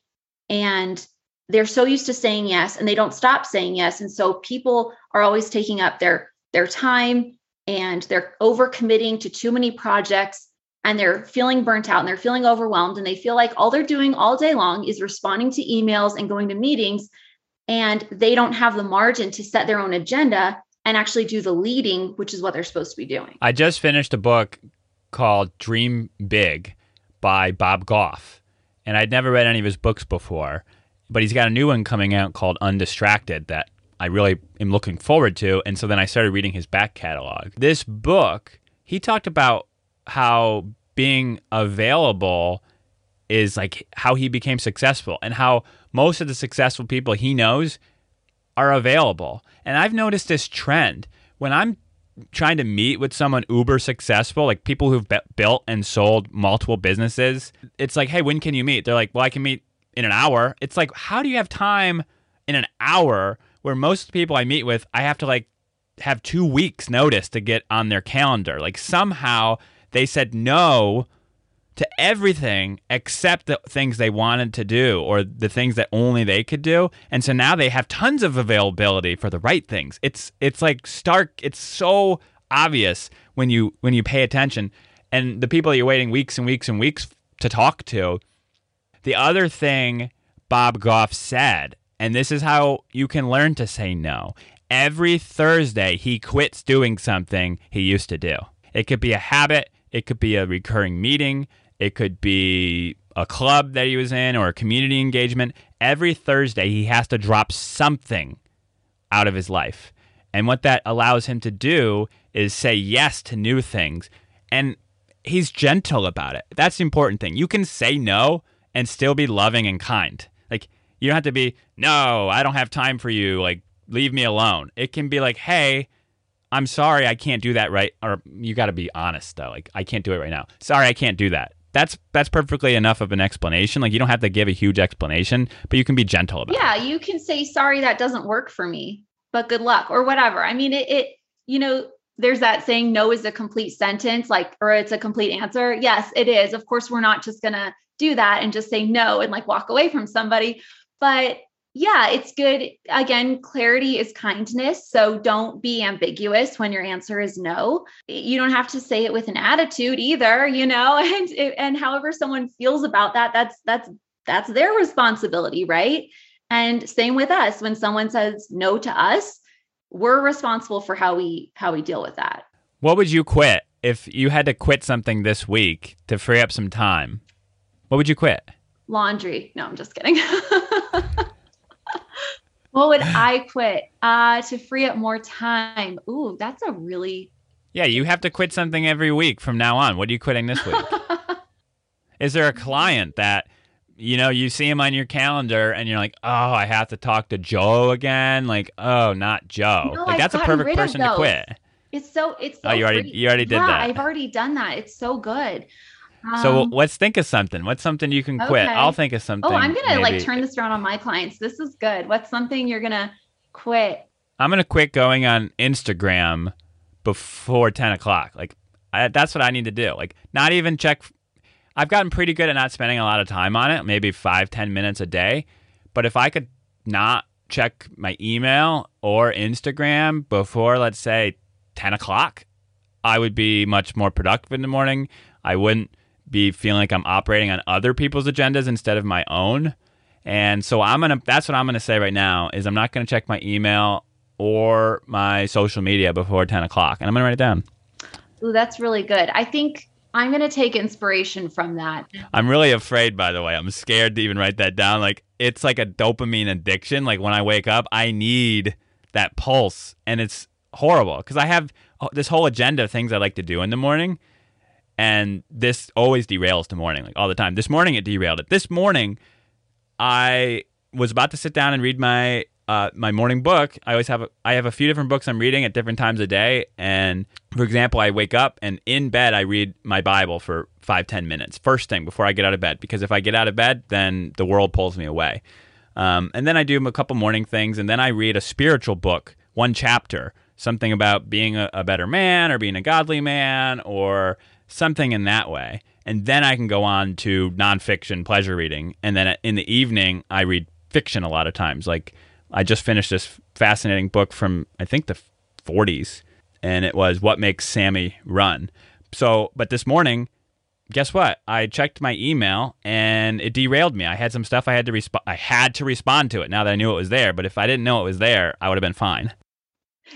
And they're so used to saying yes and they don't stop saying yes. And so people are always taking up their their time and they're overcommitting to too many projects and they're feeling burnt out and they're feeling overwhelmed and they feel like all they're doing all day long is responding to emails and going to meetings and they don't have the margin to set their own agenda and actually do the leading which is what they're supposed to be doing i just finished a book called dream big by bob goff and I'd never read any of his books before. But he's got a new one coming out called Undistracted that I really am looking forward to. And so then I started reading his back catalog. This book, he talked about how being available is like how he became successful and how most of the successful people he knows are available. And I've noticed this trend when I'm trying to meet with someone uber successful, like people who've be- built and sold multiple businesses, it's like, hey, when can you meet? They're like, well, I can meet in an hour. It's like, how do you have time in an hour where most people I meet with, I have to like have two weeks notice to get on their calendar? Like somehow they said no to everything except the things they wanted to do or the things that only they could do. And so now they have tons of availability for the right things. It's it's like stark it's so obvious when you when you pay attention and the people you're waiting weeks and weeks and weeks to talk to. The other thing Bob Goff said, and this is how you can learn to say no. Every Thursday he quits doing something he used to do. It could be a habit, it could be a recurring meeting, it could be a club that he was in or a community engagement. Every Thursday, he has to drop something out of his life. And what that allows him to do is say yes to new things. And he's gentle about it. That's the important thing. You can say no and still be loving and kind. You don't have to be, no, I don't have time for you. Like, leave me alone. It can be like, hey, I'm sorry, I can't do that right. Or you got to be honest, though. Like, I can't do it right now. Sorry, I can't do that that's that's perfectly enough of an explanation. Like you don't have to give a huge explanation, but you can be gentle about yeah, it. Yeah, you can say sorry that doesn't work for me, but good luck or whatever. I mean, it, it you know, there's that saying no is a complete sentence like or it's a complete answer. Yes, it is. Of course, we're not just going to do that and just say no and like walk away from somebody, but yeah, it's good. Again, clarity is kindness. So don't be ambiguous when your answer is no. You don't have to say it with an attitude either, you know, [laughs] and and however someone feels about that, that's that's that's their responsibility, right? And same with us when someone says no to us, we're responsible for how we how we deal with that. What would you quit if you had to quit something this week to free up some time? What would you quit? Laundry. No, I'm just kidding. [laughs] what would I quit uh, to free up more time? Ooh, that's a really yeah. You have to quit something every week from now on. What are you quitting this week? [laughs] Is there a client that you know you see him on your calendar and you're like, oh, I have to talk to Joe again? Like, oh, not Joe. No, like that's a perfect person to quit. It's so it's so oh you already you already did yeah, that. I've already done that. It's so good. So Um, let's think of something. What's something you can quit? okay. I'll think of something. oh, I'm gonna like turn this around on my clients. This is good. What's something you're gonna quit? I'm gonna quit going on Instagram before ten o'clock. Like I, that's what I need to do. Like not even check. I've gotten pretty good at not spending a lot of time on it, maybe five, ten minutes a day. But if I could not check my email or Instagram before, let's say, 10 o'clock, I would be much more productive in the morning. I wouldn't be feeling like I'm operating on other people's agendas instead of my own. And so I'm to that's what I'm to say right now is I'm not to check my email or my social media before 10 o'clock. And I'm to write it down. Ooh, that's really good. I think I'm to take inspiration from that. I'm really afraid, by the way. I'm scared to even write that down. Like, it's like a dopamine addiction. Like, when I wake up, I need that pulse. And it's horrible because I have oh, this whole agenda of things I like to do in the morning. And this always derails the morning, like all the time. This morning, it derailed it. This morning, I was about to sit down and read my uh, my morning book. I always have a, I have a few different books I'm reading at different times of day. And for example, I wake up and in bed I read my Bible for five ten minutes first thing before I get out of bed because if I get out of bed, then the world pulls me away. Um, and then I do a couple morning things, and then I read a spiritual book, one chapter, something about being a, a better man or being a godly man or something in that way and then I can go on to nonfiction pleasure reading. And then in the evening, I read fiction a lot of times. Like I just finished this fascinating book from I think the 40s, and it was "What Makes Sammy Run." So, but this morning, guess what? I checked my email and it derailed me. I had some stuff I had to respond. I had to respond to it now that I knew it was there. But if I didn't know it was there, I would have been fine.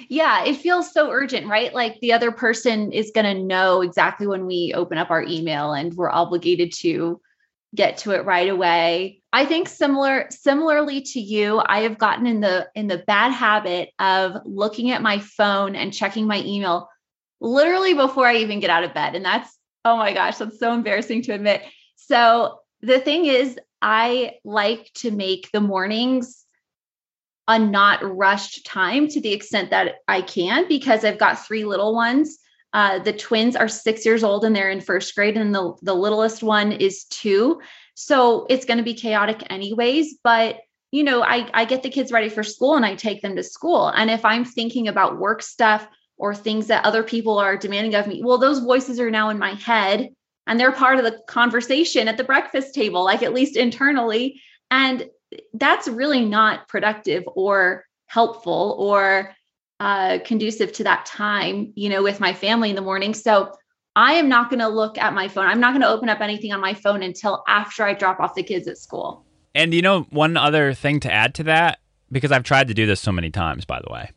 Yeah, it feels so urgent, right? Like the other person is going to know exactly when we open up our email and we're obligated to get to it right away. I think similar similarly to you, I have gotten in the in the bad habit of looking at my phone and checking my email literally before I even get out of bed and that's oh my gosh, that's so embarrassing to admit. So the thing is I like to make the mornings a not rushed time to the extent that I can because I've got three little ones. Uh, the twins are six years old and they're in first grade, and the, the littlest one is two. So it's going to be chaotic, anyways. But you know, I, I get the kids ready for school and I take them to school. And if I'm thinking about work stuff or things that other people are demanding of me, well, those voices are now in my head and they're part of the conversation at the breakfast table, like at least internally. And that's really not productive or helpful or uh, conducive to that time, you know, with my family in the morning. So I am not going to look at my phone. I'm not going to open up anything on my phone until after I drop off the kids at school. And you know, one other thing to add to that, because I've tried to do this so many times, by the way,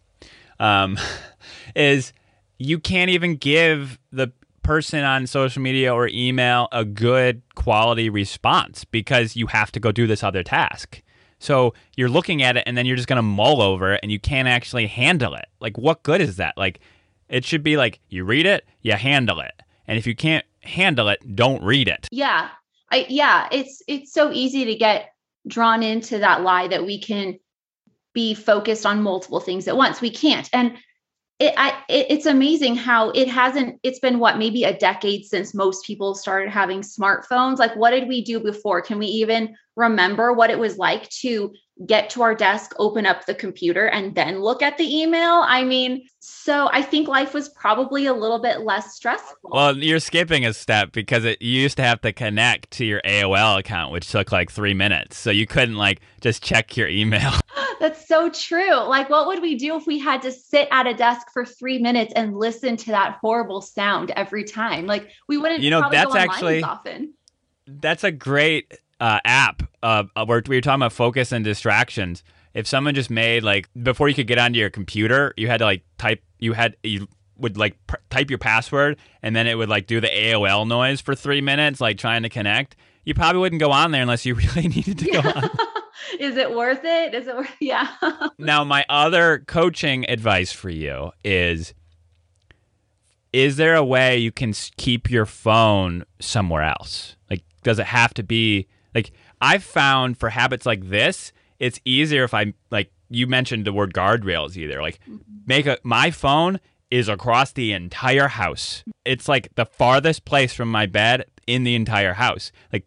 um, [laughs] is you can't even give the person on social media or email a good quality response because you have to go do this other task. So you're looking at it and then you're just going to mull over it and you can't actually handle it. Like, what good is that? Like, it should be like you read it, you handle it. And if you can't handle it, don't read it. Yeah. I, yeah, it's it's so easy to get drawn into that lie that we can be focused on multiple things at once. We can't. And it, I, it, it's amazing how it hasn't it's been what maybe a decade since most people started having smartphones like what did we do before can we even remember what it was like to get to our desk open up the computer and then look at the email i mean so i think life was probably a little bit less stressful well you're skipping a step because it, you used to have to connect to your aol account which took like three minutes so you couldn't like just check your email [laughs] That's so true. Like, what would we do if we had to sit at a desk for three minutes and listen to that horrible sound every time? Like, we wouldn't. You know, that's actually often. That's a great uh, app uh, where we were talking about focus and distractions. If someone just made like before you could get onto your computer, you had to like type. You had you would like pr- type your password and then it would like do the AOL noise for three minutes, like trying to connect. You probably wouldn't go on there unless you [laughs] really needed to go on. [laughs] is it worth it? Is it worth [laughs] yeah. now my other coaching advice for you is is there a way you can keep your phone somewhere else? Like does it have to be like I've found for habits like this, it's easier if I like you mentioned the word guardrails either. Like mm-hmm. make a my phone is across the entire house. It's like the farthest place from my bed in the entire house. Like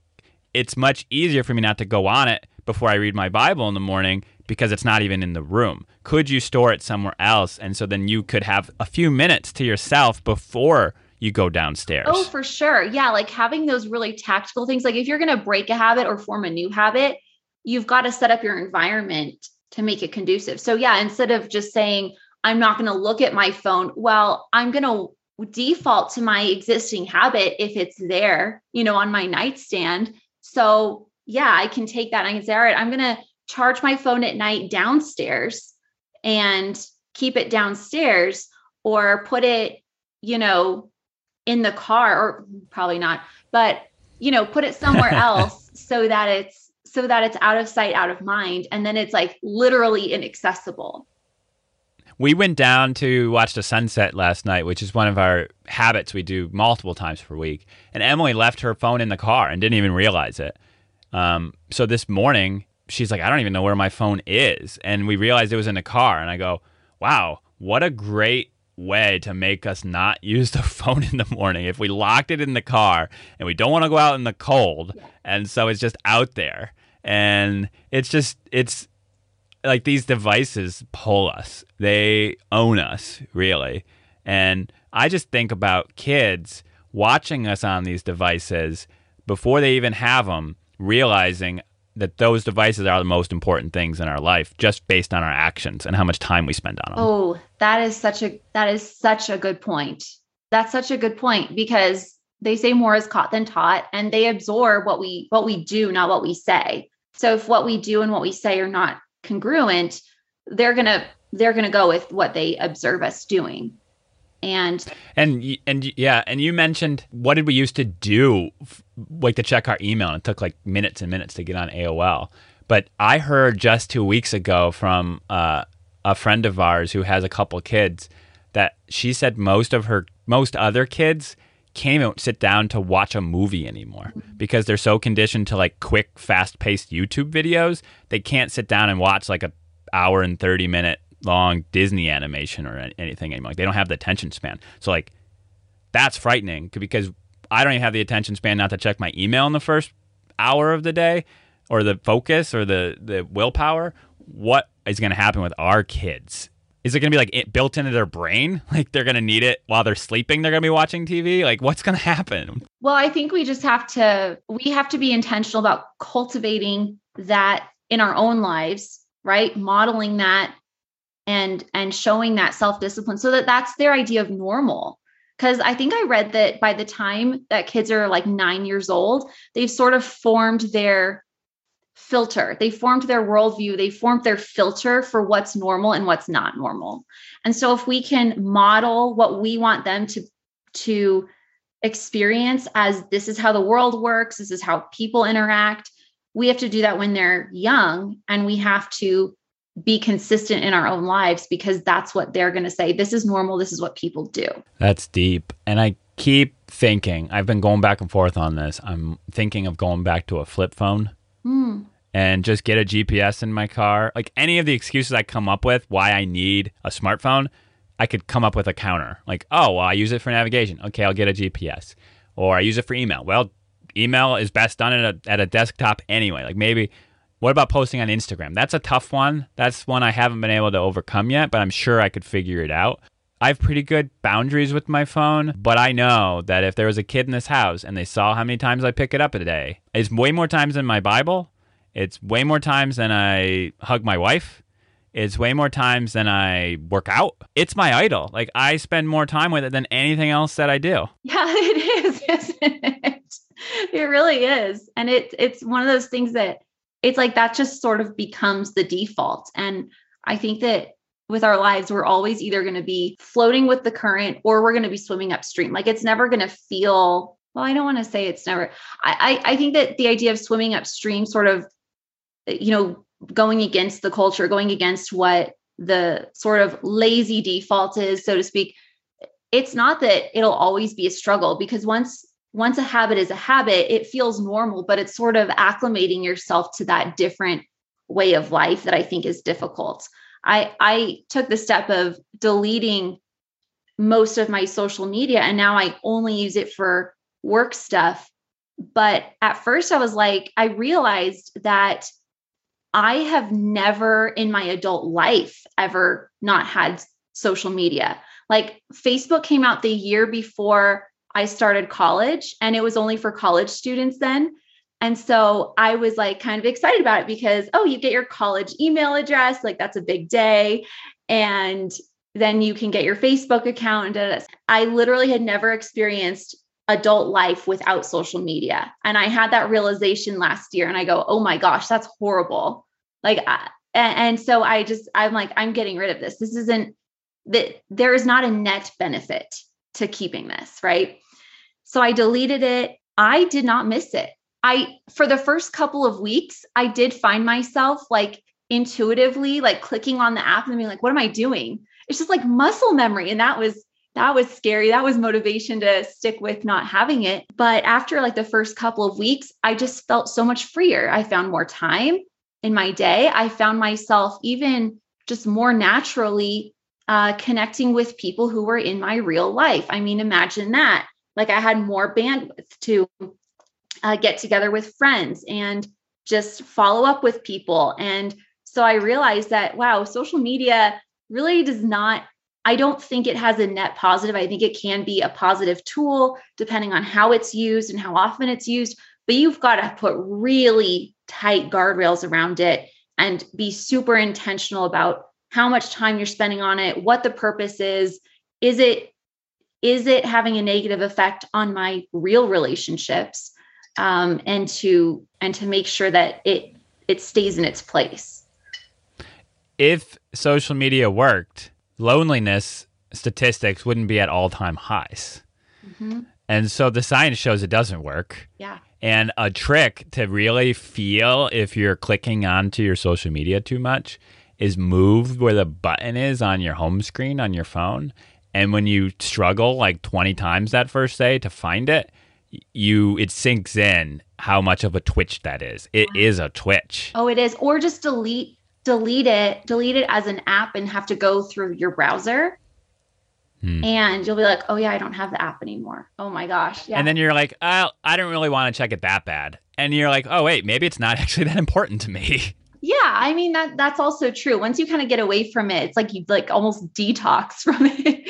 it's much easier for me not to go on it before I read my Bible in the morning because it's not even in the room. Could you store it somewhere else? And so then you could have a few minutes to yourself before you go downstairs. Oh, for sure. Yeah. Like having those really tactical things. Like if you're going to break a habit or form a new habit, you've got to set up your environment to make it conducive. So, yeah, instead of just saying, I'm not going to look at my phone, well, I'm going to default to my existing habit if it's there, you know, on my nightstand. So, yeah, I can take that. I can say, all right, I'm going to charge my phone at night downstairs and keep it downstairs or put it, you know, in the car or probably not, but you know, put it somewhere [laughs] else so that it's so that it's out of sight, out of mind and then it's like literally inaccessible. We went down to watch the sunset last night, which is one of our habits we do multiple times per week. And Emily left her phone in the car and didn't even realize it. Um, so this morning, she's like, I don't even know where my phone is. And we realized it was in the car. And I go, wow, what a great way to make us not [laughs] use the phone in the morning. If we locked it in the car and we don't want to go out in the cold, and so it's just out there. And it's just, it's like these devices pull us, they own us, really. And I just think about kids watching us on these devices before they even have them, realizing that those devices are the most important things in our life just based on our actions and how much time we spend on them. Oh, that is such a that is such a good point. That's such a good point because they say more is caught than taught and they absorb what we what we do, not what we say. So if what we do and what we say are not congruent, they're going to they're going to go with what they observe us doing and and and yeah and you mentioned what did we used to do like to check our email? And it took like minutes and minutes to get on aol but i heard just two weeks ago from uh, a friend of ours who has a couple kids that she said most of her most other kids can't even sit down to watch a movie anymore because they're so conditioned to like quick fast-paced youtube videos they can't sit down and watch like a hour and 30 minute long Disney animation or anything anymore. Like they don't have the attention span. So like that's frightening because I don't even have the attention span not to check my email in the first hour of the day or the focus or the the willpower. What is going to happen with our kids? Is it going to be like it built into their brain? [laughs] Like they're going to need it while they're sleeping? They're going to be watching TV? Like what's going [laughs] to happen? Well, I think we just have to we have to be intentional about cultivating that in our own lives, right? Modeling that and and showing that self-discipline so that that's their idea of normal. Because i think i read that by the time that kids are like nine years old they've sort of formed their filter. They formed their worldview. They formed their filter for what's normal and what's not normal. And so if we can model what we want them to to experience as this is how the world works this is how people interact we have to do that when they're young and we have to be consistent in our own lives because that's what they're going to say. This is normal. This is what people do. That's deep. And I keep thinking, I've been going back and forth on this. I'm thinking of going back to a flip phone mm. and just get a GPS in my car. Like any of the excuses I come up with why I need a smartphone, I could come up with a counter. Like, oh, well, I use it for navigation. Okay, I'll get a GPS. Or I use it for email. Well, email is best done at a, at a desktop anyway. Like maybe what about posting on Instagram? That's a tough one. That's one I haven't been able to overcome yet, but I'm sure I could figure it out. I have pretty good boundaries with my phone, but I know that if there was a kid in this house and they saw how many times I pick it up a day, it's way more times than my Bible. It's way more times than I hug my wife. It's way more times than I work out. It's my idol. Like I spend more time with it than anything else that I do. [laughs] Yeah, it is, isn't it? It really is. And it it's one of those things that it's like that just sort of becomes the default. And I think that with our lives, we're always either going to be floating with the current or we're going to be swimming upstream. Like it's never going to feel, well, I don't want to say it's never. I, I, I think that the idea of swimming upstream sort of, you know, going against the culture, going against what the sort of lazy default is, so to speak. It's not that it'll always be a struggle because once once a habit is a habit, it feels normal, but it's sort of acclimating yourself to that different way of life that I think is difficult. I I took the step of deleting most of my social media and now I only use it for work stuff. But at first I was like I realized that I have never in my adult life ever not had social media. Like Facebook came out the year before I started college and it was only for college students then. And so I was like kind of excited about it because, oh, you get your college email address, like that's a big day. And then you can get your Facebook account. And I literally had never experienced adult life without social media. And I had that realization last year and I go, oh my gosh, that's horrible. Like, and, and so I just, I'm like, I'm getting rid of this. This isn't that there is not a net benefit to keeping this, right? So I deleted it. I did not miss it. I, for the first couple of weeks, I did find myself like intuitively like clicking on the app and being like, what am I doing? It's just like muscle memory. And that was that was scary. That was motivation to stick with not having it. But after like the first couple of weeks, I just felt so much freer. I found more time in my day. I found myself even just more naturally uh, connecting with people who were in my real life. I mean, imagine that. Like I had more bandwidth to uh, get together with friends and just follow up with people. And so I realized that, wow, social media really does not I don't think it has a net positive. I think it can be a positive tool depending on how it's used and how often it's used, but you've got to put really tight guardrails around it and be super intentional about how much time you're spending on it, what the purpose is. Is it is it having a negative effect on my real relationships? Um, and to and to make sure that it it stays in its place. If social media worked, loneliness statistics wouldn't be at all time highs. Mm-hmm. And so the science shows it doesn't work. Yeah. And a trick to really feel if you're clicking onto your social media too much is move where the button is on your home screen on your phone. And when you struggle like 20 times that first day to find it, you it sinks in how much of a twitch that is. It is a twitch. Oh, it is. Or just delete delete it, delete it as an app and have to go through your browser. Hmm. And you'll be like, oh, yeah, I don't have the app anymore. Oh my gosh. Yeah. And then you're like, oh, I don't really want to check it that bad. And you're like, oh, wait, maybe it's not [laughs] actually that important to me. Yeah, I mean that that's also true. Once you kind of get away from it, it's like you like almost detox [laughs] from it.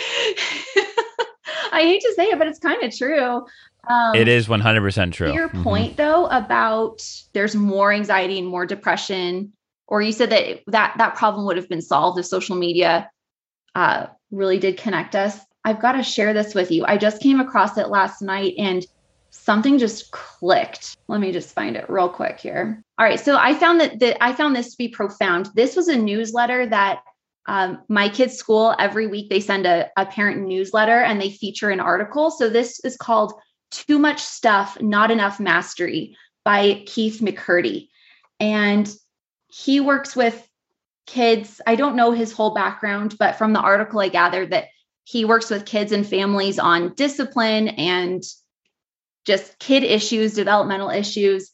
I hate to say it, but it's kind of true. Um, it is 100% true. your mm-hmm. point though about there's more anxiety and more depression or you said that that that problem would have been solved if social media uh, really did connect us i've got to share this with you i just came across it last night and something just clicked. Let me just find it real quick here. All right so i found that, that i found this to be profound. This was a newsletter that um, my kids school every week they send a, a parent newsletter and they feature an article. So this is called too much stuff not enough mastery by keith mccurdy. And he works with kids. I don't know his whole background, but from the article, I gathered that he works with kids and families on discipline and just kid issues, developmental issues.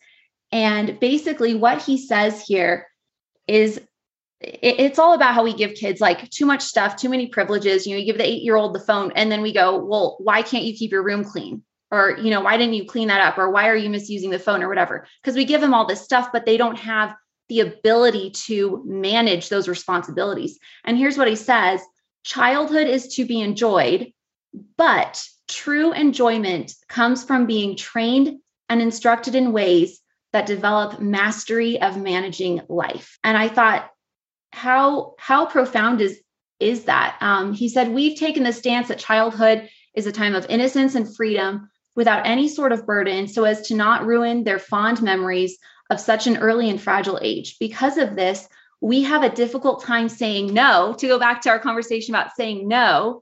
And basically, what he says here is it's all about how we give kids like too much stuff, too many privileges. You know, you give the eight year old the phone, and then we go, well, why can't you keep your room clean? Or, you know, why didn't you clean that up? Or why are you misusing the phone or whatever? Because we give them all this stuff, but they don't have the ability to manage those responsibilities. And here's what he says childhood is to be enjoyed, but true enjoyment comes from being trained and instructed in ways that develop mastery of managing life. And I thought, how how profound is is that? Um, he said, we've taken the stance that childhood is a time of innocence and freedom without any sort of burden, so as to not ruin their fond memories of such an early and fragile age. Because of this, we have a difficult time saying no. To go back to our conversation about saying no,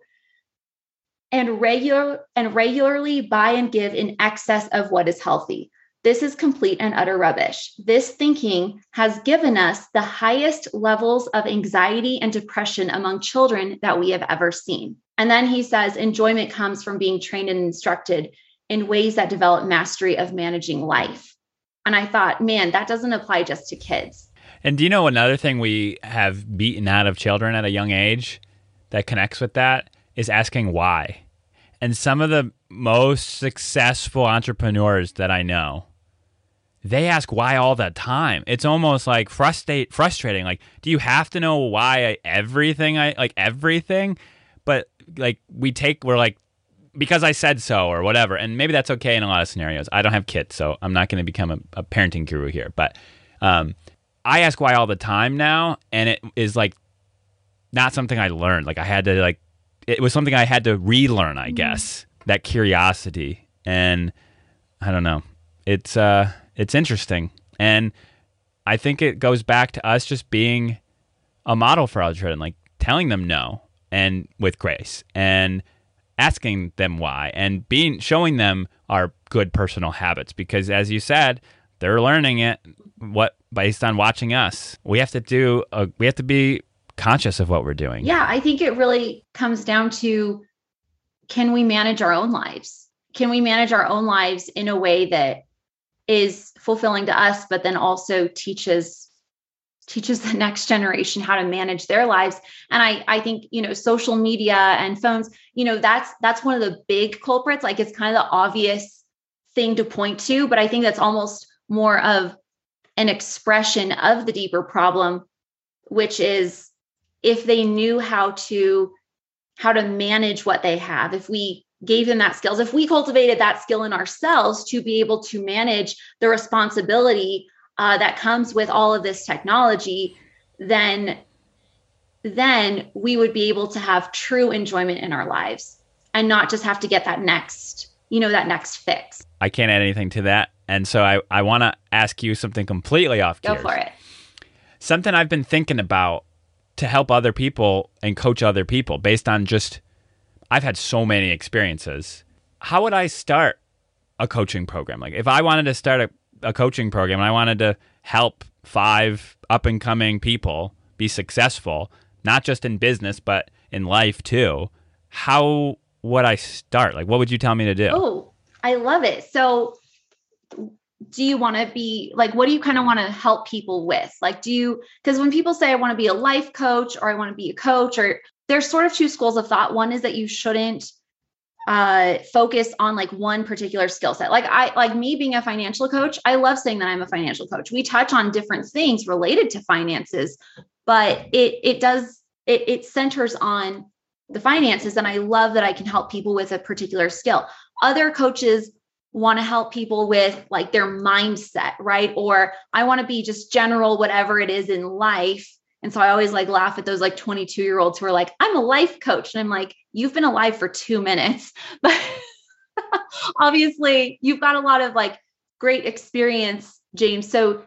and regular and regularly buy and give in excess of what is healthy. This is complete and utter rubbish. This thinking has given us the highest levels of anxiety and depression among children that we have ever seen. And then he says enjoyment comes from being trained and instructed in ways that develop mastery of managing life. And I thought, man, that doesn't apply just to kids. And do you know another thing we have beaten out of children at a young age that connects with that is asking why. And some of the most successful entrepreneurs that I know, they ask why all the time. It's almost like frustrate frustrating. Like, do you have to know why everything I like everything? But like we take we're like because I said so or whatever. And maybe that's okay in a lot of scenarios. I don't have kids, so I'm not going to become a, a, parenting guru here. But um, I ask why all the time now, and it is like not something I learned. Like I had to like it was something I had to relearn, I mm-hmm. guess. That curiosity and I don't know. It's uh it's interesting. And I think it goes back to us just being a model for our children, like telling them no and with grace and asking them why and being showing them our good personal habits because as you said, they're learning it what based on watching us. We have to do a, we have to be conscious of what we're doing. Yeah, I think it really comes down to can we manage our own lives? Can we manage our own lives in a way that is fulfilling to us but then also teaches teaches the [laughs] next generation how to manage their lives and i i think you know social media and phones you know that's that's one of the big culprits like it's kind of the obvious thing to point to but i think that's almost more of an expression of the deeper problem which is if they knew how to how to manage what they have if we gave them that skills if we cultivated that skill in ourselves to be able to manage the responsibility uh, that comes with all of this technology then then we would be able to have true enjoyment in our lives and not just have to get that next you know that next fix. I can't add anything to that. And so i, I want to ask you something completely off go for it. Something i've been thinking about to help other people and coach other people based on just I've had so many experiences. How would I start a coaching program? Like if I wanted to start a, a coaching program and I wanted to help five up and coming people be successful, not just in business but in life too, how would I start? Like what would you tell me to do? Oh, I love it. So do you want to be like what do you kind of want to help people with? Like do you because when people say i want to be a life coach or i want to be a coach or there's sort of two schools of thought. One is that you shouldn't uh focus on like one particular skill set. Like i like me being a financial coach i love saying that i'm a financial coach. We touch on different things related to finances but it it does it it centers on the finances and i love that i can help people with a particular skill. Other coaches want to help people with like their mindset, right? Or I want to be just general, whatever it is in life. And so I always like laugh at those like 22 year olds who are like, I'm a life coach. And I'm like, you've been alive for two minutes. [laughs] But obviously, you've got a lot of like great experience, James. So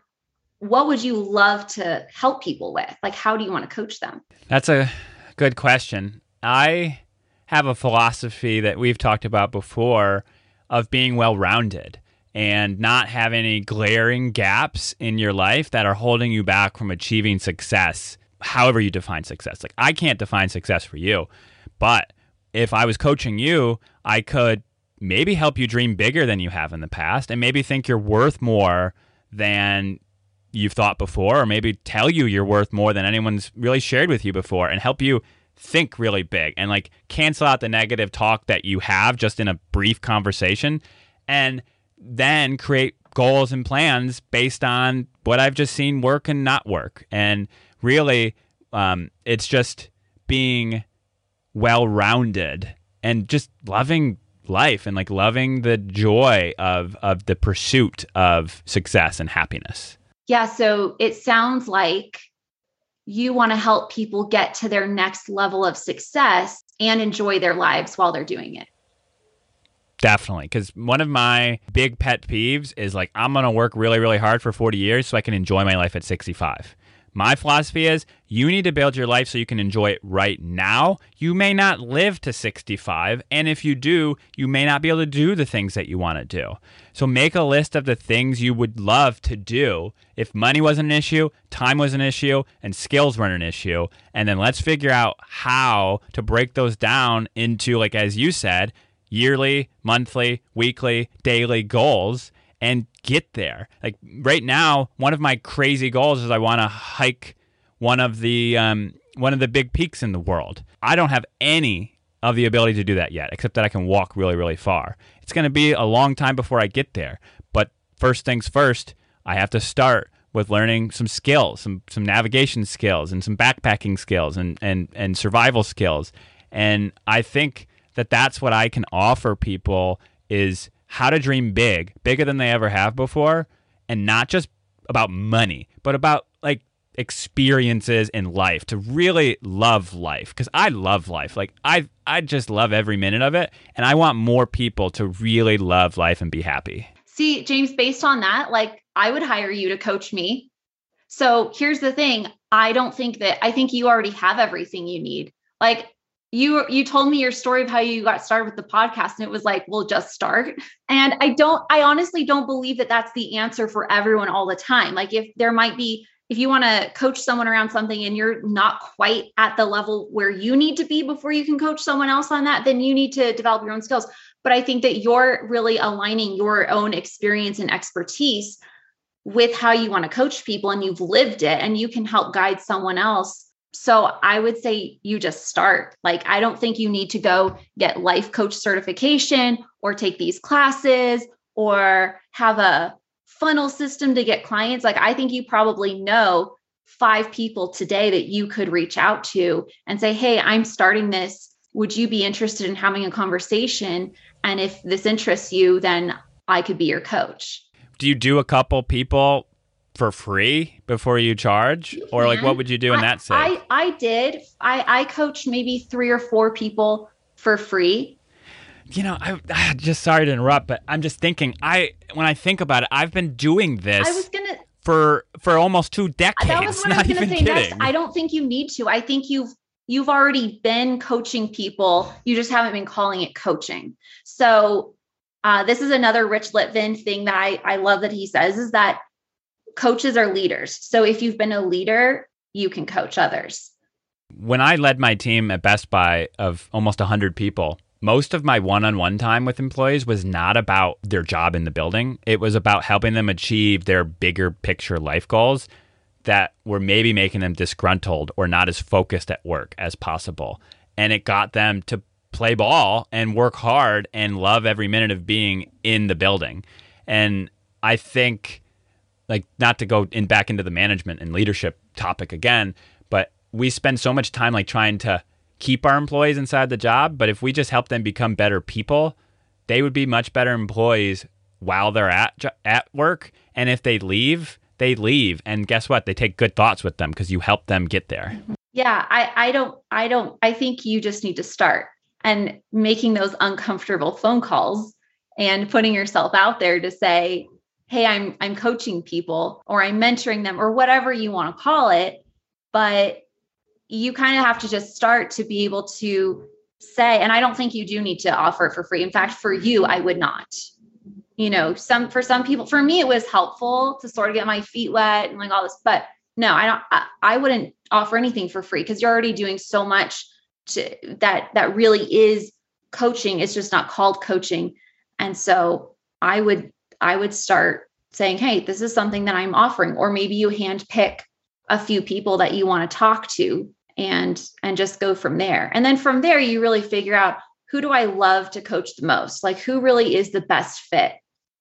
what would you love to help people with? Like, how do you want to coach them? That's a good question. I have a philosophy that we've talked about before of being well rounded and not have any glaring gaps in your life that are holding you back from achieving success, however you define success. Like, I can't define success for you, but if I was coaching you, I could maybe help you dream bigger than you have in the past and maybe think you're worth more than you've thought before, or maybe tell you you're worth more than anyone's really shared with you before and help you think really big and like cancel out the negative talk that you have just in a brief conversation and then create goals and plans based on what I've just seen work and not work. And really, um, it's just being well rounded and just loving life and like loving the joy of of the pursuit of success and happiness. Yeah, so it sounds like you want to help people get to their next level of success and enjoy their lives while they're doing it. Definitely. Because one of my big pet peeves is like, I'm going to work really, really hard for 40 years so I can enjoy my life at 65. My philosophy is you need to build your life so you can enjoy it right now. You may not live to 65, and if you do, you may not be able to do the things that you want to do. So make a list of the things you would love to do if money wasn't an issue, time was an issue, and skills weren't an issue. And then let's figure out how to break those down into, like, as you said, yearly, monthly, weekly, daily goals and get there. Like right now, one of my crazy goals is I want to hike one of the um, one of the big peaks in the world. I don't have any of the ability to do that yet, except that I can walk really, really far. It's going to be a long time before I get there. But first things first, I have to start with learning some skills, some some navigation skills, and some backpacking skills, and and and survival skills. And I think that that's what I can offer people is how to dream big, bigger than they ever have before, and not just about money, but about like experiences in life to really love life because I love life. Like I I just love every minute of it and I want more people to really love life and be happy. See, James, based on that, like I would hire you to coach me. So, here's the thing, I don't think that I think you already have everything you need. Like you you told me your story of how you got started with the podcast and it was like well just start. And i don't i honestly don't believe that that's the answer for everyone all the time. Like if there might be if you want to coach someone around something and you're not quite at the level where you need to be before you can coach someone else on that then you need to develop your own skills. But i think that you're really aligning your own experience and expertise with how you want to coach people and you've lived it and you can help guide someone else so I would say you just start. Like, I don't think you need to go get life coach certification or take these classes or have a funnel system to get clients. Like, I think you probably know five people today that you could reach out to and say, Hey, I'm starting this. Would you be interested in having a conversation? And if this interests you, then I could be your coach. Do you do a couple people for free before you charge? Or like what would you do in I, that sense? I, I did. I i coached maybe three or four people for free. You know I, I just sorry to interrupt but i'm just thinking i when i think about it i've been doing this i was gonna for for almost two decades that was what not [laughs] i was gonna say. Kidding. next i don't think you need to. I think you've you've already been coaching people. You just haven't been calling it coaching. So uh, this is another rich litvin thing that I, I love that he says is that coaches are leaders. So if you've been a leader, you can coach others. When I led my team at Best Buy of almost 100 people, most of my one on one time with employees was not about their job in the building. It was about helping them achieve their bigger picture life goals that were maybe making them disgruntled or not as focused at work as possible. And it got them to play ball and work hard and love every minute of being in the building. And I think like not to go in back into the management and leadership topic again, but we spend so much time like trying to keep our employees inside the job, but if we just help them become better people, they would be much better employees while they're at at work, and if they leave, they leave, and guess what? They take good thoughts with them because you help them get there. Yeah, I I don't I don't I think you just need to start and making those uncomfortable phone calls and putting yourself out there to say, hey i'm i'm coaching people or i'm mentoring them or whatever you want to call it but you kind of have to just start to be able to say and i don't think you do need to offer it for free. In fact for you i would not. You know some for some people for me it was helpful to sort of get my feet wet and like all this but no i don't i, I wouldn't offer anything for free because you're already doing so much to that that really is coaching. It's just not called coaching. And so i would I would start saying, Hey, this is something that I'm offering. Or maybe you hand pick a few people that you want to talk to and and just go from there. And then from there, you really figure out who do I love to coach the most? Like who really is the best fit?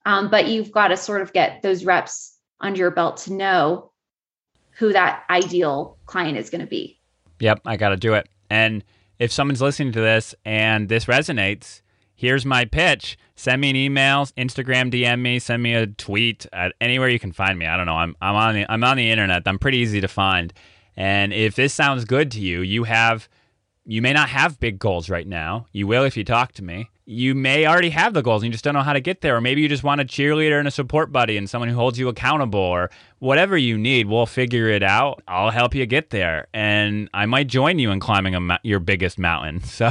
Um, but you've got to sort of get those reps under your belt to know who that ideal client is going to be. Yep, I got to do it. And if someone's listening to this and this resonates, here's my pitch. Send me an email, Instagram DM me, send me a tweet at anywhere you can find me. I don't know. I'm I'm on the I'm on the internet. I'm pretty easy to find. And if this sounds good to you, you have you may not have big goals right now. You will if you talk to me. You may already have the goals and you just don't know how to get there. Or maybe you just want a cheerleader and a support buddy and someone who holds you accountable or whatever you need. We'll figure it out. I'll help you get there. And I might join you in climbing your biggest mountain. [laughs] So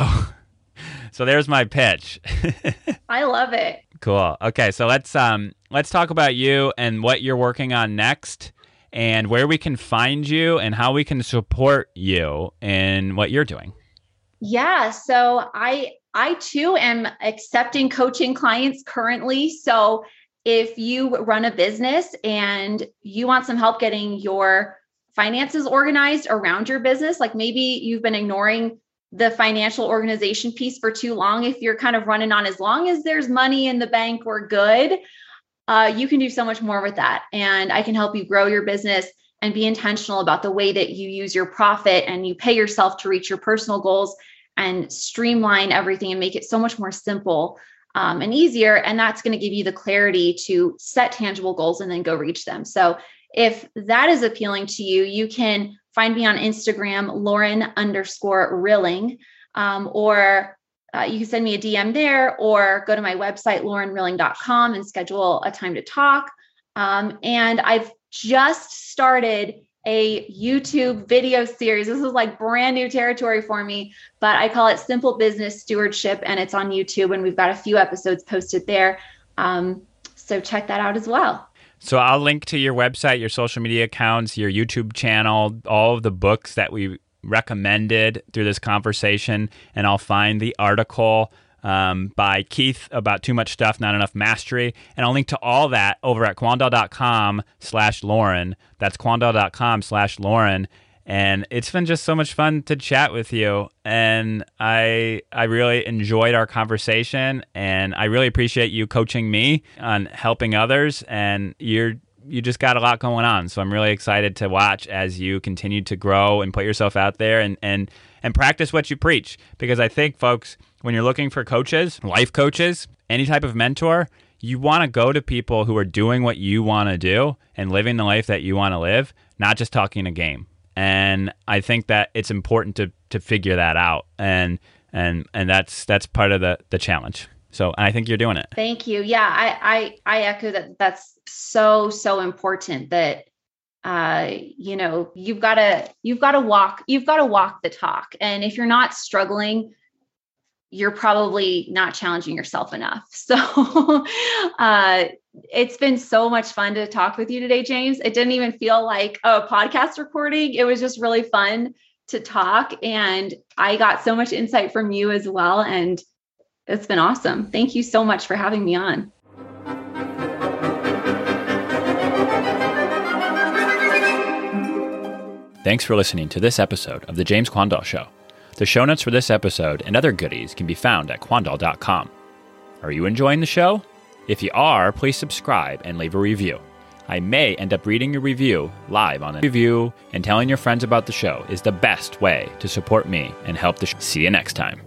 so there's my pitch. [laughs] I love it. Cool. Okay, so let's um let's talk about you and what you're working on next and where we can find you and how we can support you in what you're doing. Yeah, so I I too am accepting coaching clients currently. So if you run a business and you want some help getting your finances organized around your business, like maybe you've been ignoring the financial organization piece for too long. If you're kind of running on as long as there's money in the bank, we're good. Uh, you can do so much more with that. And I can help you grow your business and be intentional about the way that you use your profit and you pay yourself to reach your personal goals and streamline everything and make it so much more simple um, and easier. And that's going to give you the clarity to set tangible goals and then go reach them. So if that is appealing to you, you can find me on Instagram, Lauren underscore Rilling, um, or uh, you can send me a DM there or go to my website, laurenrilling.com, and schedule a time to talk. Um, and I've just started a YouTube video series. This is like brand new territory for me, but I call it Simple Business Stewardship, and it's on YouTube. And we've got a few episodes posted there. Um, so check that out as well. So I'll link to your website, your social media accounts, your YouTube channel, all of the books that we recommended through this conversation, and I'll find the article um, by Keith about too much stuff, not enough mastery. And I'll link to all that over at quandale.com slash Lauren. That's quandale.com slash Lauren. And it's been just so much fun to chat with you. And I I really enjoyed our conversation and I really appreciate you coaching me on helping others. And you're you just got a lot going on. So I'm really excited to watch as you continue to grow and put yourself out there and and and practice what you preach. Because I think folks when you're looking for coaches, life coaches, any type of mentor, you want to go to people who are doing what you want to do and living the life that you want to live, not just talking a game. And I think that it's important to to figure that out, and and and that's that's part of the the challenge. So I think you're doing it. Thank you. Yeah, I I, I echo that. That's so so important that uh, you know you've got to you've got to walk you've got to walk the talk, and if you're not struggling you're probably not challenging yourself enough. [laughs] So uh, it's been so much fun to talk with you today, James. It didn't even feel like a podcast recording. It was just really fun to talk. And I got so much insight from you as well. And it's been awesome. Thank you so much for having me on. Thanks for listening to this episode of The James Quandall Show. The show notes for this episode and other goodies can be found at quandall.com. Are you enjoying the show? If you are, please subscribe and leave a review. I may end up reading your review live on a review, and telling your friends about the show is the best way to support me and help the show. See you next time.